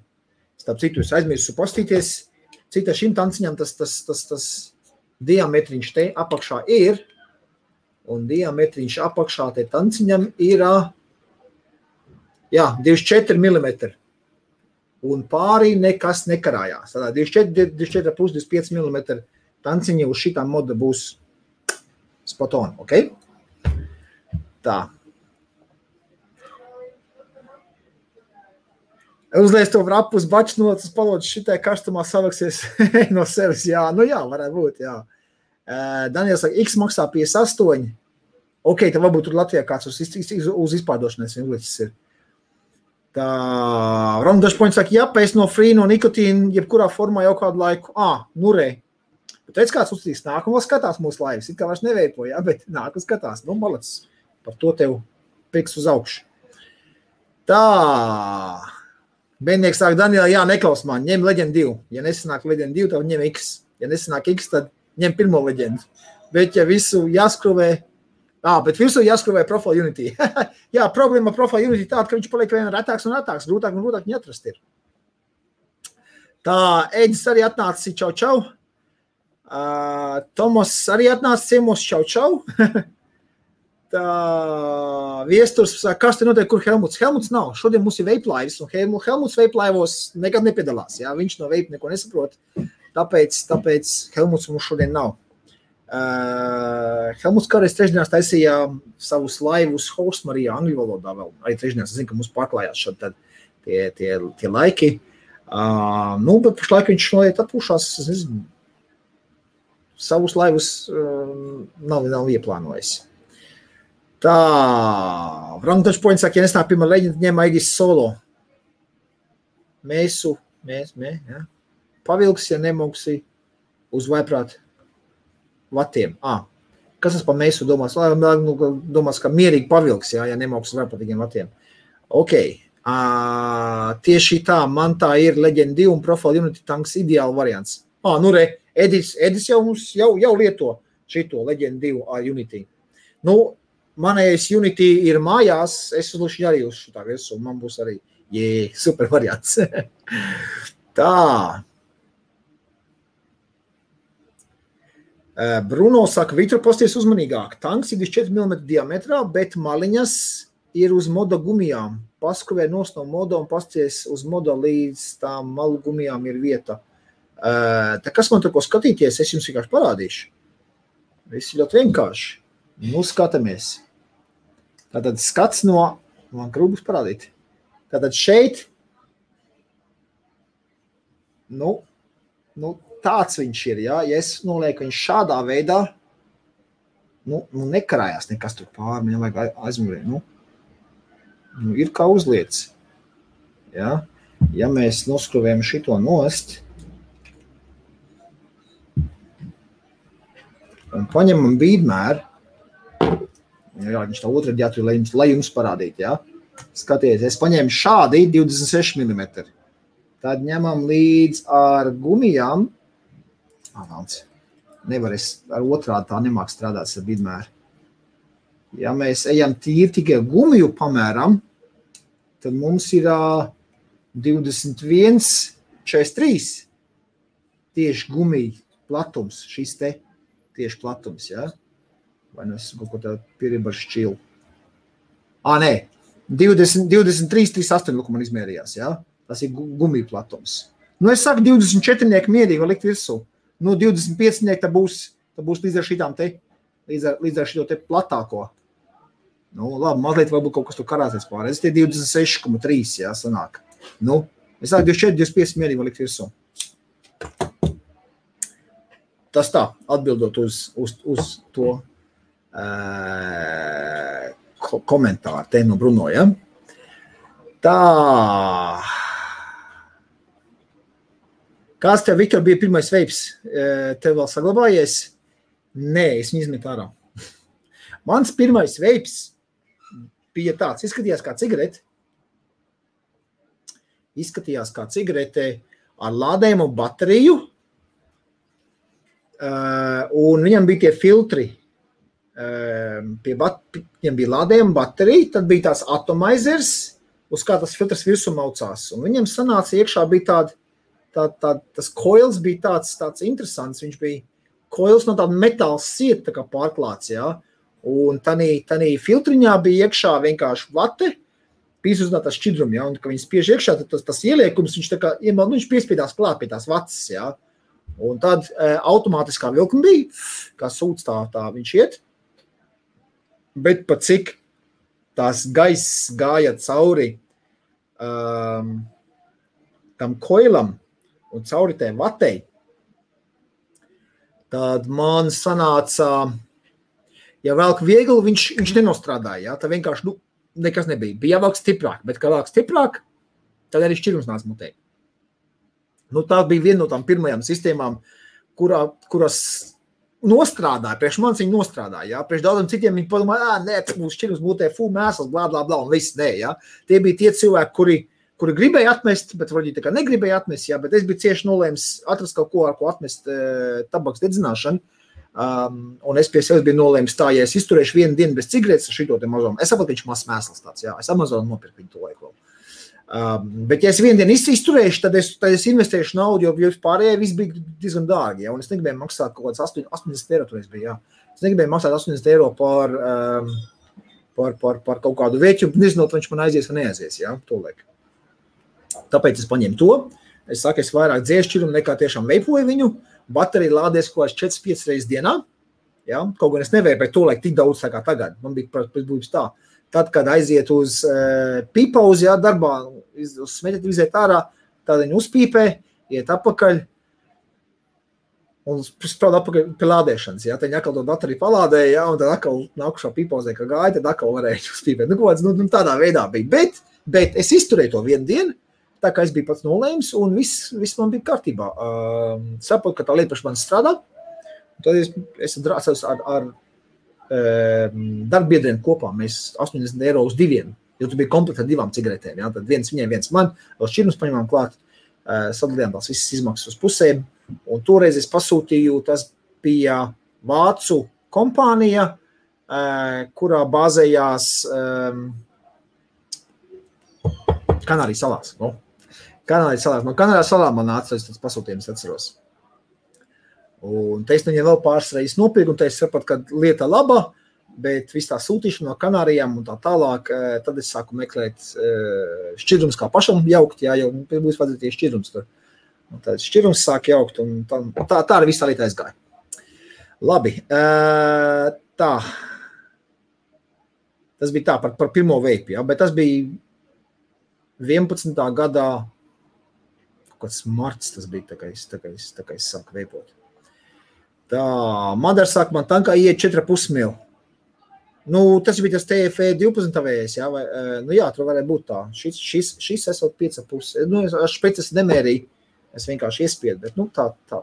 A: Starp citu, es aizmirsu pastīties, cita šim tanciņam tas, tas, tas, tas diametriņš te apakšā ir, un diametriņš apakšā te tanciņam ir, jā, 24 mm. Un pārī nekas nekarājās. Tādā 24, 24 plus 25 mm tanciņi uz šitā moda būs spot on. Okay? Tā. Uzliek to vrapu uz baču nocis, palūdzu, šitai karstumā savaksies no sevis. Jā, nu jā, varētu būt, jā. Daniels saka, X maksā 58. Ok, tad varbūt tur Latvijā kāds uz, uz izpārdošanas uzlicis ir. Tā, Rondašpoņš saka, jā, pēc no free no nikotīna, jebkurā formā jau kādu laiku. Ā, nu re, Bet redz, kāds uztīs, nāk un skatās mūsu laivas. It kā vairs neveipoja, ja, bet nāk un skatās. Nu, malacis, par to tev piks uz augšu. Tā. Bēnnieks sāk Daniela, jā, neklaus man, ņem leģendu divu. Ja nesanāk leģendu divu, tad ņem X. Ja nesanāk X, tad ņem pirmo leģendu. Bet ja visu jāskruvē, ah, bet visu jāskruvē Profile Unity. jā, problēma Profile Unity tāda, ka viņš paliek vien retāks un retāks, grūtāk un grūtāk viņu atrast ir. Tā, Edis arī atnācis, čau, čau. Uh, Tomas arī atnāca ciemos, čau, čau. Tā viesturs kas te notiek, kur Helmuts? Helmuts nav. Šodien mums ir veiplājs, un Helmuts veiplājos nekad nepiedalās. Jā, viņš no veipa neko nesaprot. Tāpēc, tāpēc Helmuts mums šodien nav. Uh, Helmuts kādreiz trešdienās taisīja savus laivus Hostmarijā, angļu valodā vēl. Arī trešdienās, zinu, ka mums pārklājās šad tad tie, tie, tie laiki. Uh, nu, bet pašlaik viņš noiet atpūšās, es nezinu, savus laivus um, nav, nav ieplānojis. Tā, Franktoņš poņš saka, ja nesnāk pirmā leģenda, ņem Aigis solo. Mēsu, mēs, mē, ja. Pavilks, ja nemauksi uz vaiprāt vatiem. Ah, kas tas pa mēsu domās? Nu, domās, ka mierīgi pavilks, ja, ja nemauks uz vaiprātīgiem vatiem. Ok, uh, tieši tā, man tā ir leģenda 2 un profila Unity tanks ideāli variants. Ah, nu re, Edis, Edis jau mums jau, jau lieto šito leģendu divu ar Unity. Nu, manējais Unity ir mājās, es uzlikšu arī uz šo tā visu, un man būs arī, jē, super variants. tā. Bruno saka, Viktor, posties uzmanīgāk. Tanks ir 24 mm diametrā, bet maliņas ir uz moda gumijām. Paskruvē nos no moda un pasties uz moda līdz tām malu gumijām ir vieta. Tā kas man tur ko skatīties, es jums vienkārši parādīšu. Viss ļoti vienkārši. Nu, skatāmies. Tātad skats no, man grūbus parādīt. Tātad šeit nu, nu, tāds viņš ir. Ja, ja es nolieku viņu šādā veidā, nu, nu nekarājās nekas tur pāri, viņam vajag aizmugurē. Nu, nu, ir kā uzliec. Ja, ja mēs noskrūvējam šito nost, un paņemam bīdmēru, jā, viņš tā otrā ģērbta, lai, jums, lai jums parādītu, ja, skaties, es paņēmu šādi 26 mm. Tad ņemam līdzi ar gumijām, Avalds. Nevar es ar otrādi tā nemāk strādāt ar vidmēru. Ja mēs ejam tīri tikai gumiju pamēram, tad mums ir uh, 21, 43 tieši gumija platums, šis te tieši platums, ja? Vai nu es kaut ko tādu pieribu ar šķilu? Ā, nē, 20, 23, 38 man izmērījās, ja? Tas ir gumija platums. Nu, es saku, 24 mierīgi var likt virsū nu, 25 tā būs, tā būs līdz ar šitām te, līdz ar, līdz ar šito te platāko. Nu, labi, mazliet varbūt kaut kas tur karāsies pāri. Es tie 26,3, jā, sanāk. Nu, es saku 24, 25 mierīgi var likt virsū. Tas tā, atbildot uz, uz, uz to uh, komentāru te no Bruno, ja? Tā. Kāds tev, Viktor, bija pirmais veids? Tev vēl saglabājies? Nē, es viņu izmetu ārā. Mans pirmais veids bija tāds, izskatījās kā cigarete. Izskatījās kā cigarete ar lādējumu bateriju. Un viņam bija tie filtri. Pie bat, viņam bija lādējuma baterija, tad bija tās atomizers, uz kā tas filtrs virsū maucās. Un viņam sanāca iekšā bija tāda tā, tā, tas koils bija tāds, tāds interesants. Viņš bija koils no tāda metāla sieta tā pārklāts. Ja? Un tādā filtriņā bija iekšā vienkārši vate, pīzuzinātā šķidruma. Ja? Un, kad viņi spiež iekšā, tad tas, tas ieliekums, viņš, kā, nu, viņš piespiedās klāt pie tās vatas. Ja? Un tad e, automātiskā vilkme bija, kā sūds tā, tā viņš iet. Bet pat cik tās gaiss gāja cauri um, tam koilam, un cauri tai vatei, tad man sanāca, ja vēl viegli, viņš, viņš nenostrādāja. Ja? Tā vienkārši nu, nekas nebija. Bija jāvelk stiprāk, bet kā vēl stiprāk, tad arī šķirums nāca mutē. Nu, tā bija viena no tām pirmajām sistēmām, kurā, kuras nostrādāja. Priekš manis viņi nostrādāja. Ja? Priekš daudziem citiem viņi padomāja, ah, nē, tas būs šķirums, būtē, fū, mēsls, blā, blā, blā, un viss. Nē, ja? Tie bija tie cilvēki, kuri kuri gribēja atmest, bet varbūt tā kā negribēja atmest. Jā, bet es biju cieši nolēmis atrast kaut ko, ar ko atmest uh, tabaks dedzināšanu. Um, un es pie sevis biju nolēmis tā, ja es izturēšu vienu dienu bez cigaretes ar šo mazo, es saprotu, viņš mazs mēsls tāds, jā, es Amazon nopirku viņu to laiku. Um, bet, ja es vienu dienu izturēšu, tad es, tad es investēšu naudu, jo, jo pārējie viss bija diezgan dārgi. Ja? Un es negribēju maksāt kaut kādas 80 eiro. Toreiz bija, jā. es negribēju maksāt 80 eiro par, um, par, par, par kaut kādu vērtību, nezinot, vai viņš man aizies vai neaizies. Ja? Tolēk. Tāpēc es paņēmu to. Es saku, es vairāk dziesmu nekā tiešām veipoju viņu. Baterija lādēs kaut kāds 4-5 reizes dienā. Ja? Kaut gan es nevēju to laiku tik daudz kā tagad. Man bija pēc būtības tā. Tad, kad aiziet uz uh, pīpauzi, ja darbā, uz smēķi iziet ārā, tad viņi uzpīpē, iet atpakaļ. Un strādā atpakaļ pie lādēšanas. Ja? Tad atkal to bateriju palādēja, ja? un tad atkal nākušā pīpauzē, kā gāja, tad atkal varēja uzpīpēt. Nu, kāds, nu, nu, tādā veidā bija. Bet, bet es izturēju to vienu dienu, Tā kā es biju pats nolēmis, un viss, viss man bija kārtībā. Uh, saprotu, ka tā lieta pašai man strādā. Tad es, es drāsos ar, ar uh, darbbiedriem kopā. Mēs 80 eiro uz diviem, jo tu biji komplekts ar divām cigaretēm. Ja? Tad viens viņai, viens man, vēl šķirnus paņemām klāt, uh, sadalījām tās visas izmaksas uz pusēm. Un toreiz es pasūtīju, tas bija Vācu kompānija, uh, kurā bāzējās um, Kanārijas salās. Nu, Kanādas salās. No Kanādas salām man nāca tas pasūtījums, atceros. Un te es viņai vēl pāris reizes nopirku, un te es sapratu, ka lieta laba, bet viss tā sūtīšana no Kanārijām un tā tālāk, eh, tad es sāku meklēt eh, šķidrums, kā pašam jaukt, jā, jau būs vajadzēja tie šķidrums tur. Un tad šķidrums sāk jaukt, un tā, tā, tā arī viss tā lieta aizgāja. Labi, eh, tā. Tas bija tā par, par pirmo veipu, ja, bet tas bija 11. gadā kaut kāds marts tas bija, tā kā es, tā kā es, tā kā es sāku veipot. Tā, Madara saka, man tankā iet 4,5 mil. Nu, tas bija tas TFE 12 vējs, jā, vai, nu jā, tur varēja būt tā. Šis, šis, šis esot 5,5. Nu, es pēc es nemērīju, es vienkārši iespiedu, bet, nu, tā, tā,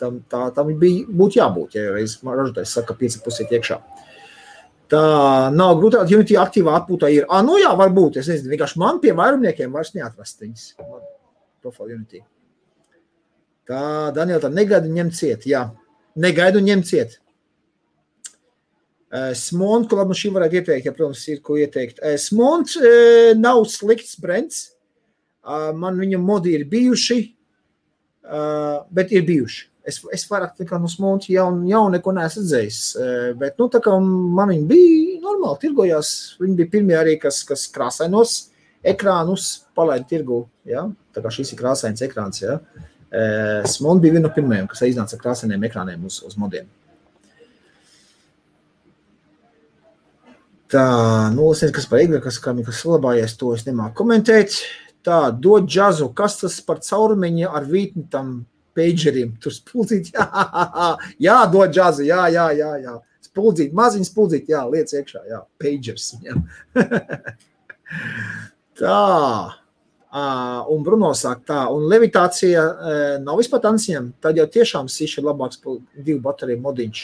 A: tam, tā, tam bija, būtu jābūt, ja reiz ražotājs saka, 5,5 iet iekšā. Tā nav grūti. Unity aktīvā atpūtā ir. Ah, nu jā, varbūt. Es nezinu, vienkārši man pie vairumniekiem vairs neatrast viņas. Profile Unity. Tā, Daniela, tā negaidu ņemt ciet. Jā, negaidu ņemt ciet. Smont, ko labi šī varētu ieteikt, ja, protams, ir ko ieteikt. Smont nav slikts brands. Man viņa modi ir bijuši, bet ir bijuši. Es, es vairāk kā no smunta jau, jau neko neesmu redzējis. Bet, nu, tā kā man viņi bija normāli tirgojās, viņi bija pirmie arī, kas, kas krāsainos ekrānus palaida tirgu. Ja? Tā kā šis ir krāsains ekrāns. Ja? Smunta bija viena no pirmajām, kas iznāca krāsainiem ekrāniem uz, uz modiem. Tā, nu, es nezinu, kas par Igru, kas, kas saglabājies, to es nemāku komentēt. Tā, dod džazu, kas tas par caurumiņu ar vītni tam pageriem. Tur spuldzīt, jā, jā, dod džazu, jā, jā, jā, jā. Spuldzīt, maziņ spuldzīt, jā, liec iekšā, jā, pagers. Jā. tā. Uh, un Bruno saka, tā, un levitācija uh, nav vispār ansiem, tad jau tiešām sīši ir labāks par divu bateriju modiņš.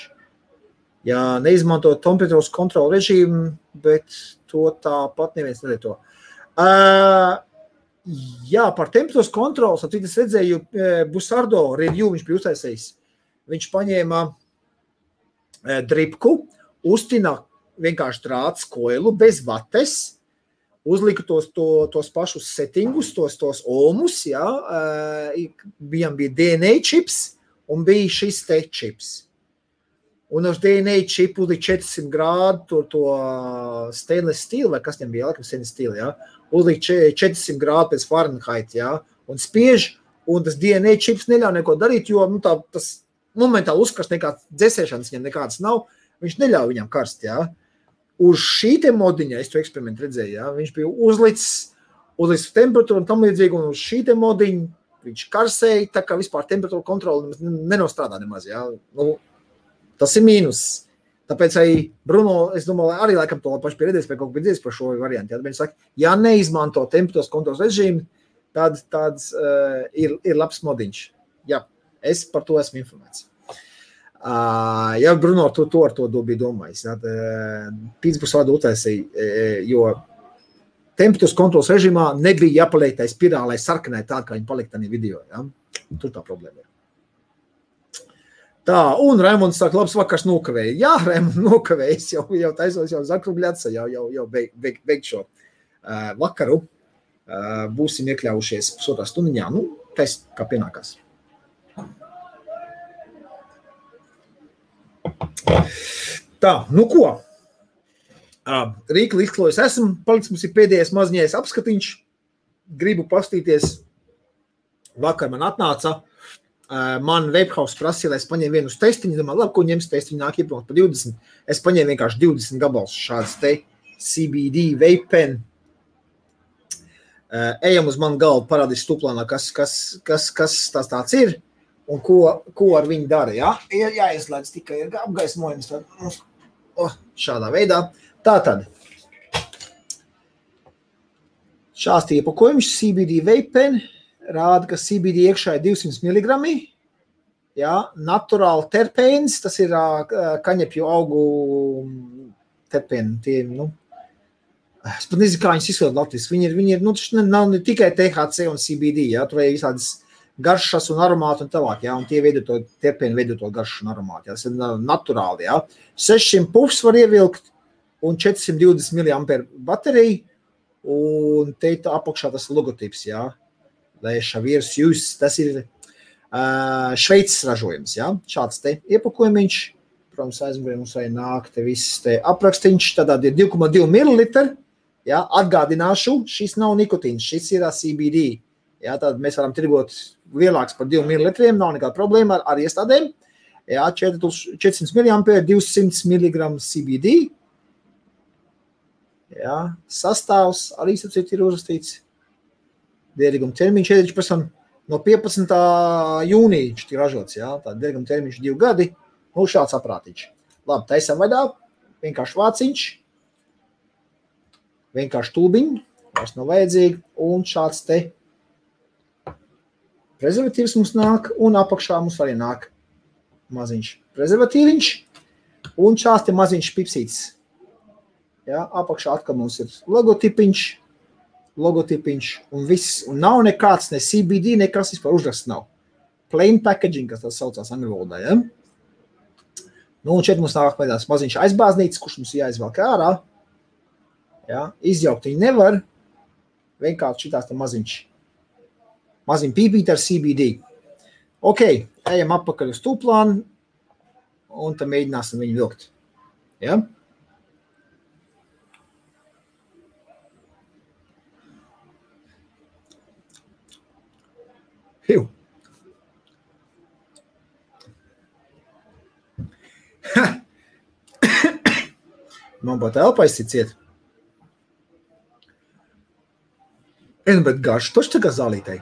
A: Ja neizmanto temperatūras kontrolu režīmu, bet to tāpat neviens nelieto. Uh, Jā, par temperatūras kontroli. Tad es redzēju, Busardo review viņš bija uztaisījis. Viņš paņēma dripku, uztina vienkārši drāts koilu bez vates, uzlika tos, to, tos pašus settingus, tos, tos omus, jā, bijām bija DNA čips un bija šis te čips. Un uz DNA čipu līdz 400 grādu to, to stainless steel, vai kas viņam bija, laikam stainless steel, jā, uzlikt 400 grādu pēc Fahrenheit, ja, un spiež, un tas DNA čips neļauj neko darīt, jo nu, tā, tas momentāli uzkast nekāds dzēsēšanas viņam nekādas nav, viņš neļauj viņam karst, ja. Uz šī modiņa, es to eksperimentu redzēju, ja, viņš bija uzlicis, uzlicis temperatūru un tam līdzīgi, un uz šī modiņa viņš karsēja, tā kā vispār temperatūra kontroli nenostrādā nemaz, ja. Nu, tas ir mīnus. Tāpēc arī Bruno, es domāju, arī laikam to pašu pieredzējis, vai kaut ko dzirdējis par šo variantu. Ja viņš saka, ja neizmanto temperatūras kontrols režīmu, tad tāds uh, ir, ir labs modiņš. Jā, es par to esmu informēts. Uh, ja Bruno to, to ar to bija domājis, tad uh, Pitsburgas vārdu utaisīja, uh, jo temperatūras kontrols režīmā nebija jāpaliek tai spirālē sarkanai tā, kā viņi palika tajā video. Ja? Tur tā problēma ir. Tā, un Raimunds saka, labs vakars nokavēja. Jā, Raimunds nokavējis, jau, jau taisos jau zakruļāca, jau, jau, jau beig, beig, beig šo uh, vakaru. Uh, būsim iekļaujušies pusotrā stundiņā, nu, tais kā pienākās. Tā, nu ko? Uh, Rīka līdzklojas esmu, paliks mums ir pēdējais mazņais apskatiņš. Gribu pastīties. Vakar man atnāca uh, Man Webhouse prasīja, lai es paņēmu vienu testiņu. Domāju, labi, ko ņems testiņu, nāk ieplūkt par 20. Es paņēmu vienkārši 20 gabalus šādas te CBD vape pen. Ejam uz manu galvu, parādīs stuplānā, kas, kas, kas, kas tas tāds ir un ko, ko ar viņu dara. Ja? Ir jāizslēdz tikai apgaismojums. Tad, oh, šādā veidā. Tā tad. Šāds iepakojums CBD vape pen rāda, ka CBD iekšā ir 200 mg. Jā, naturāli terpēns, tas ir kaņepju augu terpēni. Tie, nu, es pat nezinu, kā viņas izskatās Latvijas. Viņi ir, viņi ir nu, ne, nav ne tikai THC un CBD, jā, tur ir visādas garšas un aromāti un tālāk, jā, un tie veido to terpēni, veido to garšu un aromāti, jā, tas ir naturāli, jā. 600 pufs var ievilkt un 420 mAh baterija, un te apakšā tas logotips, jā, Lēšavīrs jūs, tas ir uh, Šveices ražojums, ja? šāds te iepakojums, protams, aizmugurē mums vai nāk te viss te aprakstīns, tad ir 2,2 ml, ja? atgādināšu, šis nav nikotīns, šis ir CBD, ja? tad mēs varam tirgot lielāks par 2 ml, nav nekāda problēma ar, ar iestādēm, ja? 400 mAh, 200 mg CBD, ja? sastāvs arī ir uzrakstīts derīguma termiņš ir pēc tam no 15. jūnija tika ražots. Jā, tā derguma termiņš divi gadi. Nu, šāds aprātiņš. Labi, taisam vaļā. Vienkārši vāciņš. Vienkārši tūbiņš. Vairs nav vajadzīgi. Un šāds te prezervatīvs mums nāk. Un apakšā mums arī nāk maziņš prezervatīviņš. Un šāds te maziņš pipsītis. Jā, apakšā atkal mums ir logotipiņš logotipiņš un viss. Un nav nekāds ne CBD, nekas vispār uzraksts nav. Plain packaging, kas tas saucās angļu valodā. Ja? Nu, un šeit mums nāk tāds maziņš aizbāznīts, kurš mums jāizvelk ārā. Ja? Izjaukt viņu nevar. Vienkārši šitās tā maziņš. Maziņ pīpīt ar CBD. Ok, ejam atpakaļ uz tūplānu un tad mēģināsim viņu vilkt. Ja? Hiu. Man pat elpa aizsiciet. Es bet garš, tā kā zālītei.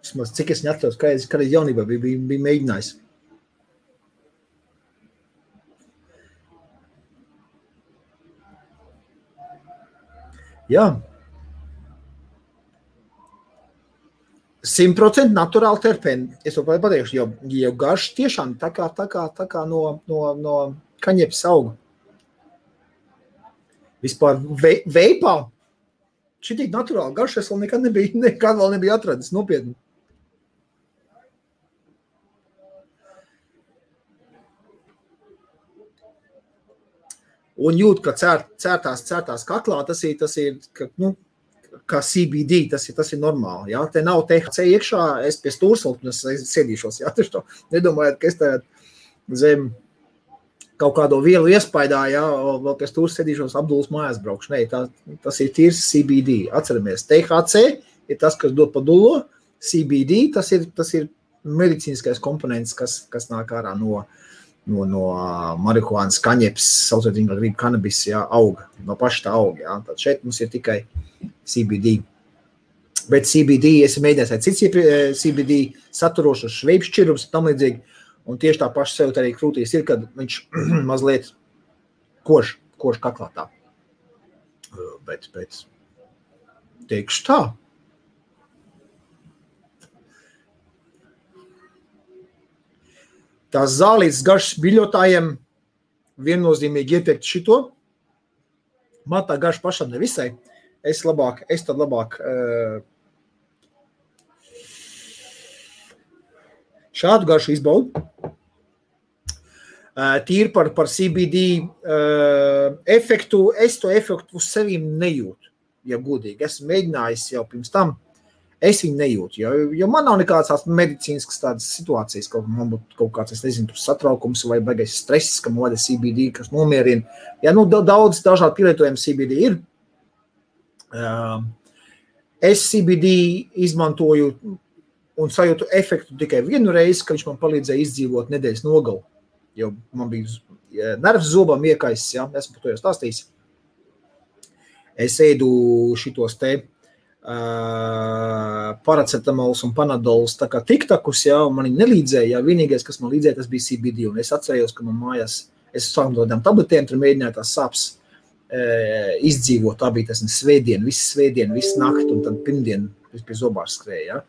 A: Vismaz cik es neatceros, kā es, es jaunībā biju, biju, biju mēģinājis. Jā, Simtprocentīgi naturāli terpēni. Es to pateikšu, jo, jo garš tiešām tā kā, tā kā, tā kā no, no, no kaņepes auga. Vispār ve, veipā šī tik naturāli garš es vēl nekad nebiju, nekad vēl nebiju atradis nopietni. Un jūt, ka cērt, cērtās, cērtās kaklā, tas ir, tas ir ka, nu, kā CBD, tas ir, tas ir normāli. Jā. Te nav THC iekšā, es pie stūrsaltnes sēdīšos. Jā, taču nedomājiet, ka es te zem kaut kādu vielu iespaidā, jā, vēl pie stūra sēdīšos, apdūlis mājās braukšu. Nē, tā, tas ir tīrs CBD. Atceramies, THC ir tas, kas dod padulo, CBD tas ir, tas ir medicīniskais komponents, kas, kas nāk ārā no, no, no marihuānas, kaņepes, saucot viņu par grību kanabis, jā, auga, no paša tā auga. Jā. Tad šeit mums ir tikai CBD. Bet CBD, es mēģināju ar cits CBD saturošus šveipšķirums tam līdzīgi. Un tieši tā paša sev arī krūtīs ir, kad viņš mazliet koš, koš kaklā tā. Bet, bet teikšu tā. Tās zālītes garšas biļotājiem viennozīmīgi ieteikt šito. Man tā garša pašam nevisai. visai es labāk, es tad labāk uh, šādu garšu izbaudu. Uh, tīri par, par CBD uh, eh, efektu, es to efektu uz sevi nejūtu. Ja godīgi, esmu mēģinājis jau pirms tam, es viņu nejūtu. Jo, jo man nav nekādas medicīniskas tādas situācijas, ka man būtu kaut kāds, es nezinu, satraukums vai baigais stress, ka man vada CBD, kas nomierina. Ja, nu, daudz dažādu pielietojumu CBD ir, Es CBD izmantoju un sajūtu efektu tikai vienu reizi, kad viņš man palīdzēja izdzīvot nedēļas nogalu. Jo man bija nervs zobam iekaisis, ja esmu par to jau stāstījis. Es ēdu šitos te uh, paracetamols un panadols tā kā tiktakus, ja, un man nelīdzēja, ja vienīgais, kas man līdzēja, tas bija CBD, un es atcerējos, ka man mājās, es sāku no tādām tabletēm, tur mēģināju tās sāpes izdzīvot. Tā bija tas svētdiena, visu svētdienu, visu nakti, un tad pirmdien pie zobāra skrēja. Ja?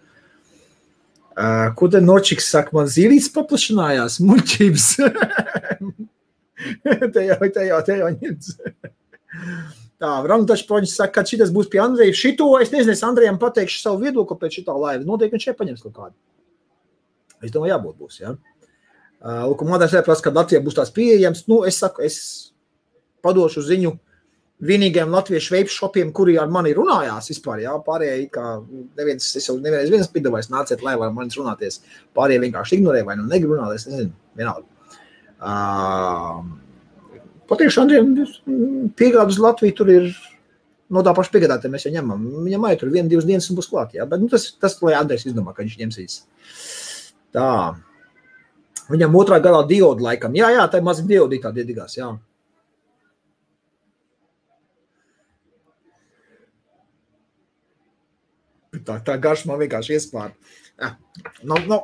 A: Uh, ko tad Nočiks saka, man zīlītes paplašinājās, muļķības. te jau, te jau, te jau ņemts. Tā, Rangtačs Poņš saka, ka šis būs pie Andreja. Šito es nezinu, es Andrejam pateikšu savu viedokli pēc šitā laiva. Noteikti viņš šeit paņems kaut kādu. Es domāju, jābūt būs, ja. Uh, Lūk, man liekas, ka Latvijā būs tās pieejams. Nu, es saku, es padošu ziņu vienīgajiem latviešu veipšopiem, kuri ar mani runājās vispār. Jā, pārējie, kā neviens, es jau nevienreiz viens piedāvājis, nāciet, lai var manis runāties. Pārējie vienkārši ignorē vai nu negrib runāt, es nezinu, vienalga. Uh, Patiešām, Andriem, piegādes Latviju tur ir no tā paša piegādātāja mēs jau ņemam. Viņam arī tur viena, divas dienas būs klāt. Jā. Bet nu, tas, tas, lai Andrejs izdomā, ka viņš ņemsīs. Tā. Viņam otrā galā diodu laikam. Jā, jā, tā ir maza diodītā diedīgās, jā. Tā, tā garša man vienkārši iespār. Ja, nu, nu,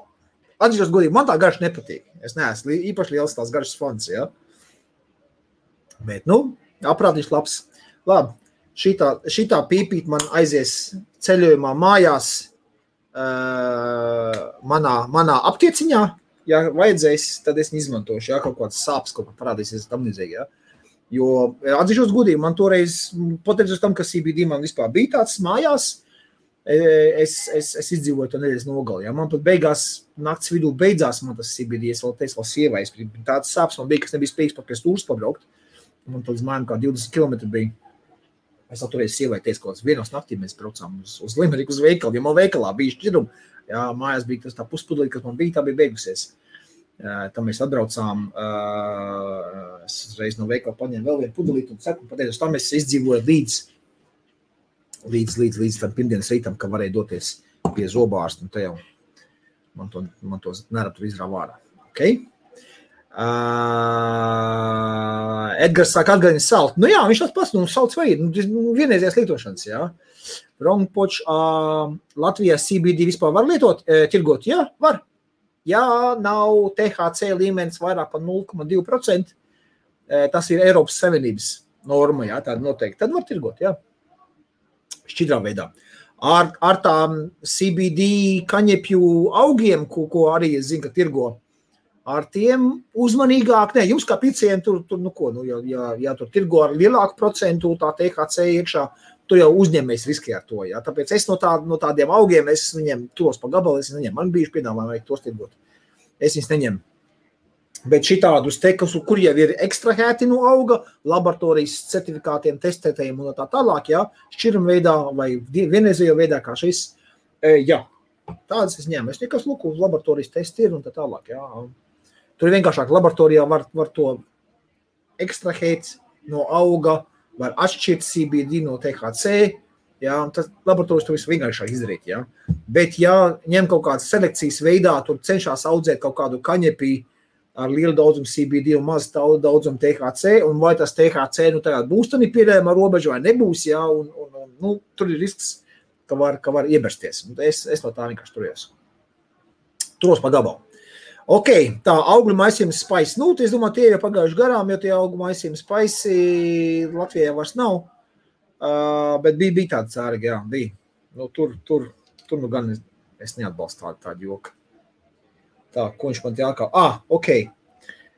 A: Atzīšos godīgi, man tā garša nepatīk. Es neesmu īpaši liels tās garšas fans. Ja? Bet, nu, aprādīs labs. Labi, šitā, šitā pīpīt man aizies ceļojumā mājās uh, manā, manā aptieciņā. Ja vajadzēs, tad es izmantošu, ja kaut kāds sāpes kaut kā parādīsies tam līdzīgi. Ja? Jo atzīšos godīgi, man toreiz, pateicoties tam, ka CBD man vispār bija tāds mājās, es, es, es izdzīvoju to nedēļas nogali. Ja? Man pat beigās, naktas vidū beidzās man tas CBD, es vēl teicu, vēl sievai, tāds sāpes man bija, kas nebija spējīgs pat pie stūras pabraukt. Man tad mājām kā 20 km bija. Es toreiz sievai teicu, ka vienos naktī mēs braucām uz, uz Limeriku uz veikalu, jo man veikalā bija šķirumi. Jā, mājās bija tas tā puspudlī, kas man bija, tā bija beigusies. Tam mēs atbraucām. Es reiz no veikala paņēmu vēl vienu pudelīti un seku, pateicu, tam es izdzīvoju līdz, līdz, līdz, līdz tam pirmdienas rītam, ka varēju doties pie zobārsta. Un te jau man to, man to neradu izrāvā ārā. Okay? Uh, Edgars saka, atgādini salt. Nu jā, viņš tāds pats, nu, salds vai nu, vienreizējās lietošanas, jā. Rongpoč, uh, Latvijā CBD vispār var lietot, uh, tirgot, jā, var. Ja nav THC līmenis vairāk par 0,2%, uh, tas ir Eiropas Savienības norma, jā, tāda noteikti, tad var tirgot, jā. Šķidrā veidā. Ar, ar tām CBD kaņepju augiem, ko, ko arī es zinu, ka tirgo, ar tiem uzmanīgāk. Nē, jums kā piciem tur, tur nu ko, nu, ja, ja, ja tur tirgo ar lielāku procentu, tā THC iekšā, tu jau uzņemies riski ar to. Ja? Tāpēc es no, tā, no tādiem augiem, es viņiem tos pa gabalu, es neņemu. Man bija piedāvājumi, vajag tos tirgot. Es viņus neņemu. Bet šitādus te, kas, kur jau ir ekstrahēti no auga, laboratorijas certifikātiem, testētējiem un tā tālāk, ja, šķiram veidā vai vienreizējo veidā kā šis, e, jā, tādas es ņēmu. Es nekas, lūk, uz laboratorijas testi ir un tā tālāk, jā. Tur vienkāršāk. Laboratorijā var, var to ekstrahēt no auga, var atšķirt CBD no THC. Ja, tas laboratorijas to visu vienkāršāk izdarīt. Ja. Bet, ja ņem kaut kādas selekcijas veidā, tur cenšas audzēt kaut kādu kaņepī ar lielu daudzumu CBD un mazu daudzumu THC, un vai tas THC nu, būs tādā pieejama robeža vai nebūs, ja, un, un, un, nu, tur ir risks, ka var, ka var iebersties. Es, es no tā vienkārši turējos. Turos pa gabalu. Ok, tā augļu maisījuma spaiss. Nu, es domāju, tie ir pagājuši garām, jo tie augļu maisījuma spaisi Latvijā vairs nav. Uh, bet bija, bija tāda cērga, jā, bija. Nu, tur, tur, tur nu gan es, es neatbalstu tādu, tādu joku. Tā, ko viņš man te atkal, ah, ok.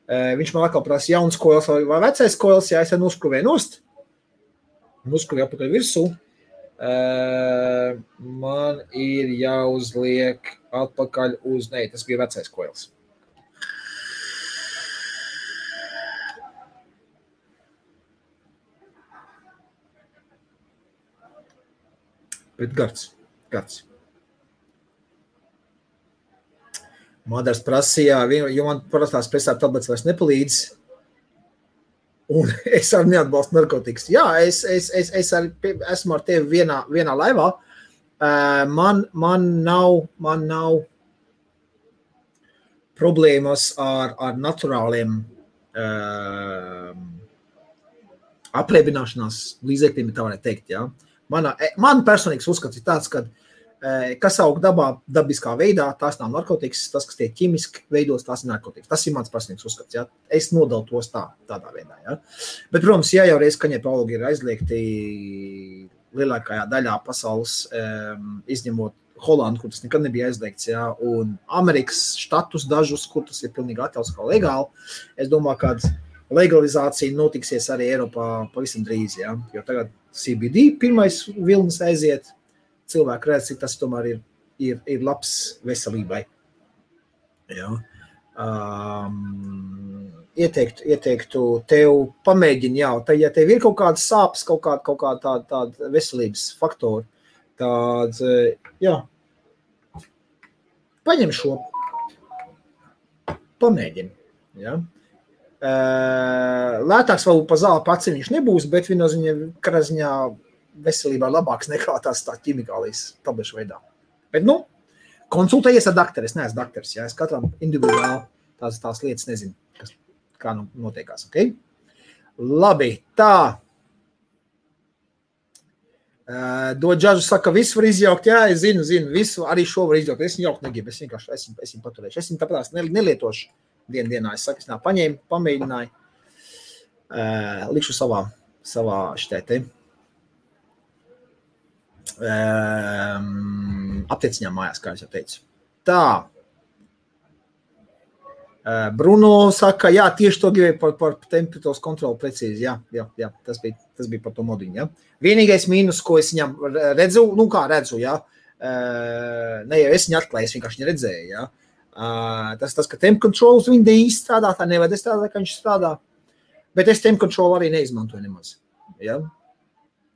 A: Uh, viņš man atkal prasa jauns koils vai, vai vecais koils, ja es jau noskrūvēju nost. Noskrūvēju apakaļ virsū. Uh, man ir jāuzliek atpakaļ uz, nē, tas bija vecais koils. Bet gards. gards. Madars prasīja, jo man parastās presā tabletes vairs nepalīdz. Un es arī neatbalstu narkotikas. Jā, es, es, es, es arī esmu ar tevi vienā, vienā laivā. Man, man, nav, man nav problēmas ar, ar naturāliem uh, apliebināšanās līdzekļiem, tā varētu teikt. Ja? Mana, e, man personīgs uzskats ir tāds, ka e, kas aug dabā, dabiskā veidā, tās nav narkotikas, tas, kas tiek ķīmiski veidots, tās ir narkotikas. Tas ir mans personīgs uzskats. Ja? Es nodalu tos tā, tādā veidā. Ja? Bet, protams, ja jau reiz kaņepē augi ir aizliegti lielākajā daļā pasaules, um, izņemot Holandu, kur tas nekad nebija aizliegts, ja, un Amerikas štatus dažus, kur tas ir pilnīgi atļauts kā legāli, es domāju, ka legalizācija notiksies arī Eiropā pavisam drīz. Ja? Jo tagad CBD pirmais vilnis aiziet, cilvēki redz, cik tas tomēr ir, ir, ir labs veselībai. Ja? Um, ieteiktu, ieteiktu tev pamēģināt, jau tā, ja tev ir kaut kādas sāpes, kaut kāda, kaut kāda tāda, tāda veselības faktora, tad, jā, paņem šo, pamēģini. Ja? Lētāks varbūt pa zāli pats viņš nebūs, bet viņa ziņā, ziņā veselībā labāks nekā tās tā ķimikālijas tablešu veidā. Bet, nu, konsultējies ar doktoru. Es neesmu doktors, ja es katram individuāli tās, tās lietas nezinu, kas, kā nu notiekās. Okay? Labi, tā. Uh, Dod džažu saka, visu var izjaukt. Jā, es zinu, zinu, visu arī šo var izjaukt. Es viņu jaukt negribu, es vienkārši esmu, esmu paturējuši. Es viņu tāpēc nelietošu dien dienā. Es saku, es nā, paņēmu, pamēģināju. Uh, likšu savā, savā šķētē. Um, aptieciņā mājās, kā jau teicu. Tā. Uh, Bruno saka, jā, tieši to gribēju par, par temperatūras kontroli precīzi. Jā, jā, jā tas, bija, tas bija par to modiņu. Ja. Vienīgais mīnus, ko es viņam redzu, nu kā redzu, jā, uh, ne jau es viņu atklāju, es vienkārši redzēju. Jā. Uh, tas, tas, ka temp controls viņa īsti strādā, tā nevajag strādāt, kā viņš strādā. Bet es temp control arī neizmantoju nemaz. Ja?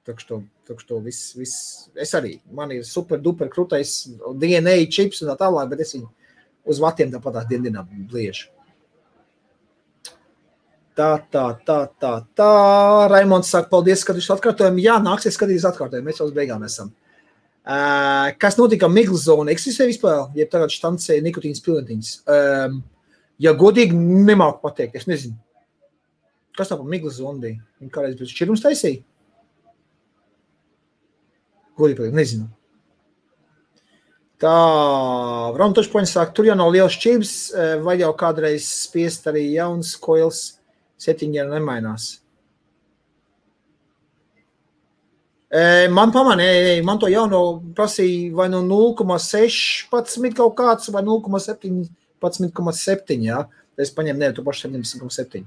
A: Tā kā to, tā kā to viss, viss, es arī, man ir super duper krūtais DNA čips un tā tālāk, bet es viņu uz vatiem tāpat tā dienā bliežu. Tā, tā, tā, tā, tā. Raimons saka, paldies, ka jūs atkārtojam. Jā, nāksies skatīties atkārtojumu. Mēs jau uz beigām esam. Uh, kas notika Miglas zonā? Eksistē vispār, ja tagad štancē nikotīnas pilnatiņas. Um, ja godīgi nemāku pateikt, es nezinu. Kas tā pa Miglas zonu bija? Viņa kādreiz pēc šķirums taisīja? Godīgi pateikt, nezinu. Tā, Romtošpoņš saka, tur jau nav liels šķības, vai jau kādreiz spiest arī jauns koils septiņi nemainās. Man pamanīja, man to jauno prasīja vai no 0,16 kaut kāds vai 0,17,7. Ja? Es paņēmu, ne, tu paši 17,7.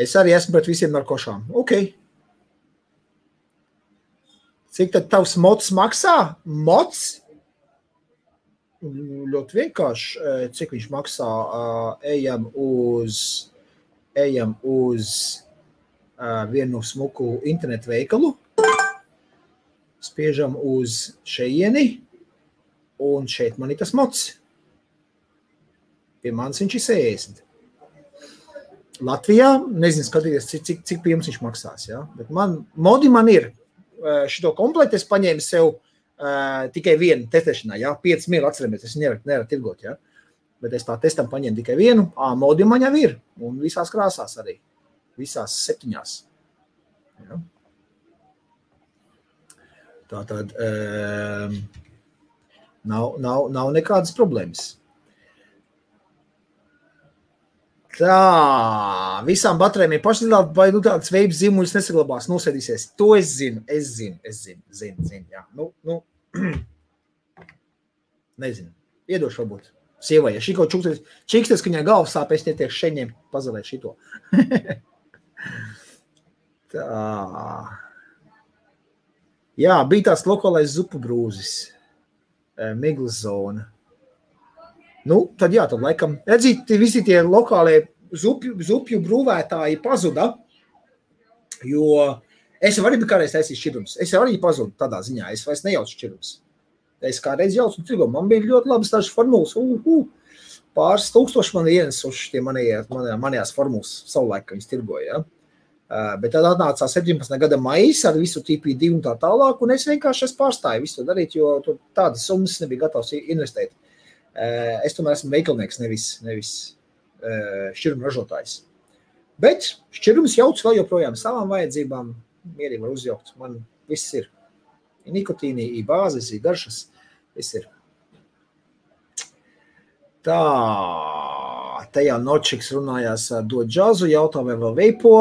A: Es arī esmu pret visiem narkošām. Ok. Cik tad tavs mots maksā? Mots? Ļoti vienkārši. Cik viņš maksā? Ejam uz, ejam uz vienu smuku internetu veikalu, spiežam uz šejieni, un šeit man ir tas mots. Pie manis viņš ir 60. Latvijā nezinu, skatīties, cik, cik, cik pie jums viņš maksās. Ja? Bet man, modi man ir. Šo komplektu es paņēmu sev uh, tikai vienu testēšanā. Ja? 5 mīlu atceramies, es nevaru, nevaru tirgot. Ja? Bet es tā testam paņēmu tikai vienu. Ā, modi man jau ir. Un visās krāsās arī visās septiņās. Ja? Tā tad um, nav, nav, nav nekādas problēmas. Tā, visām baterijām ir pašdilāta, vai nu tāds veids zīmuļus nesaglabās, nosēdīsies. To es zinu, es zinu, es zinu, zinu, zinu jā. Nu, nu, nezinu, iedošu varbūt. Sievai, ja šī kaut čukstēs, čikstēs, ka viņai galvas sāp, es netiek šeņiem pazalēt šito. Tā. Jā, bija tāds lokālais zupu brūzis, Miglas zona. Nu, tad jā, tad laikam, redzīt, visi tie lokālie zupju, zupju brūvētāji pazuda, jo es jau arī biju kādreiz taisījis šķirums. Es jau arī pazudu tādā ziņā, es vairs nejaucu šķirums. Es kādreiz jaucu tirgu, man bija ļoti labas tās formulas, uh, uh, pāris tūkstoši man ienesuši tie manie, manējās formulas savulaik, ka viņas tirgoja. Ja? Uh, bet tad atnāca 17. gada maijā ar visu TP2 un tā tālāk, un es vienkārši es pārstāju visu to darīt, jo tur tādas summas nebija gatavs investēt. Uh, es tomēr esmu veikalnieks, nevis, nevis uh, šķiruma ražotājs. Bet šķirums jauc vēl joprojām savām vajadzībām, mierīgi var uzjaukt. Man viss ir. Ir nikotīni, ir bāzes, ir garšas, viss ir. Tā, te jau Nočiks runājās, dod džazu, jautā, vai vēl veipo.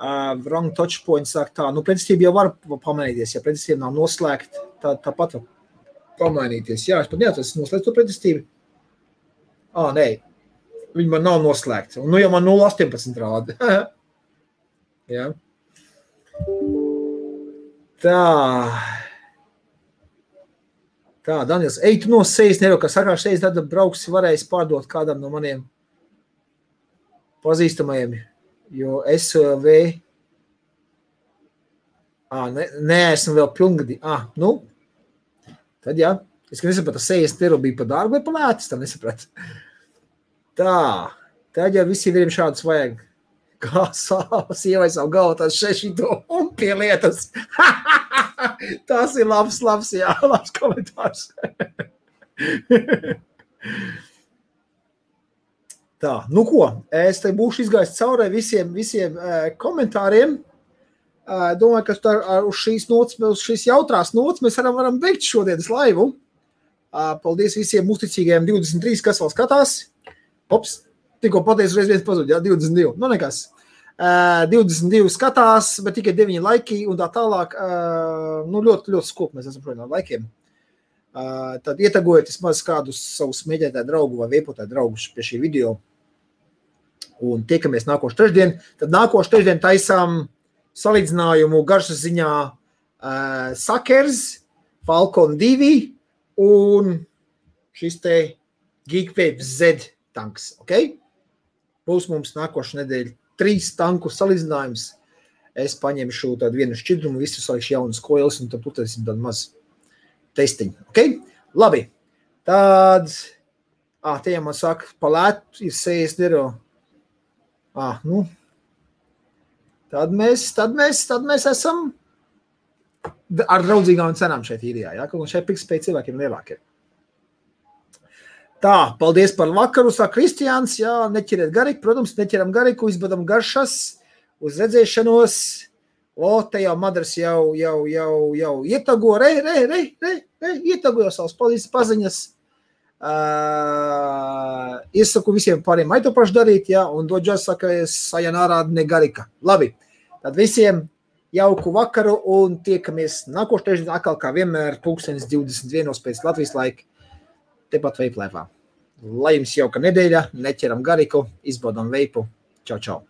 A: Uh, wrong touch point saka tā, nu, pretestība jau var pamainīties, ja pretestība nav noslēgta, tā, tāpat var pamainīties. Jā, es pat neatceros, es noslēdzu to pretestību. Ā, nē, viņi man nav noslēgta. Nu jau man 0,18 rāda. Jā. Tā. Tā, Daniels, ej, tu no sejas nevar, ka sakā šeit tad brauks, varēs pārdot kādam no maniem pazīstamajiem, jo SOV Ā, ne, neesmu vēl pilngadī. Ā, nu, tad jā. Es nesapratu, sejas teru bija pa dārgu vai pa lētas, tā nesapratu. Tā, tad ja visiem vīriem šādus vajag. Kā sāpes, ievai savu galvu, tas šešito un pie lietas. Tas ir labs, labs, jā, labs komentārs. Tā, nu ko, es te būšu izgājis cauri visiem, visiem uh, komentāriem. Domāju, ka tā, uz šīs nots, uz šīs jautrās nots mēs varam, varam beigt šodienas laivu. Paldies visiem uzticīgajiem 23, kas vēl skatās. Ops, tikko pateicu, reiz viens pazuda, jā, 22. Nu, nekas. Uh, 22 skatās, bet tikai 9 laiki un tā tālāk. Uh, nu, ļoti, ļoti skūp mēs esam šodien ar laikiem. Uh, tad ietegojiet vismaz kādus savus mēģinātāju draugu vai viepotāju draugus pie šī video. Un tiekamies nākošu trešdien. Tad nākošu trešdien taisām salīdzinājumu garšas ziņā uh, Sakers, Falcon 2 un šis te Geekwave Z tanks. Okay? Būs mums nākošais nedēļa trīs tanku salīdzinājums. Es paņemšu tādu vienu šķidrumu, visus salikšu jaunas kojas, un tad turēsim tādu mazu testiņu. Okay? Labi. Tad, ah, tie man saka, palētu ir 60 eiro. Ah, nu. Tad mēs, tad mēs, tad mēs esam ar draudzīgām cenām šeit īrijā. Ja? Kaut kā šeit pikspēja cilvēkiem lielākiem. Tā, paldies par vakaru, saka Kristiāns. Jā, neķeriet gariku, protams, neķeram gariku, izbadam garšas, uz redzēšanos. O, te jau madras jau, jau, jau, jau ietago, re, re, re, re, re ietago jau savas palīdzes paziņas. Uh, iesaku visiem pāriem ai to pašu darīt, jā, un doģās saka, sajanārā ne garika. Labi, tad visiem jauku vakaru un tiekamies nākošais atkal kā vienmēr pulkstenis 21 pēc Latvijas laika tepat veiplēvā. Lai jums jauka nedēļa, neķeram gariku, izbaudam veipu. Čau, čau!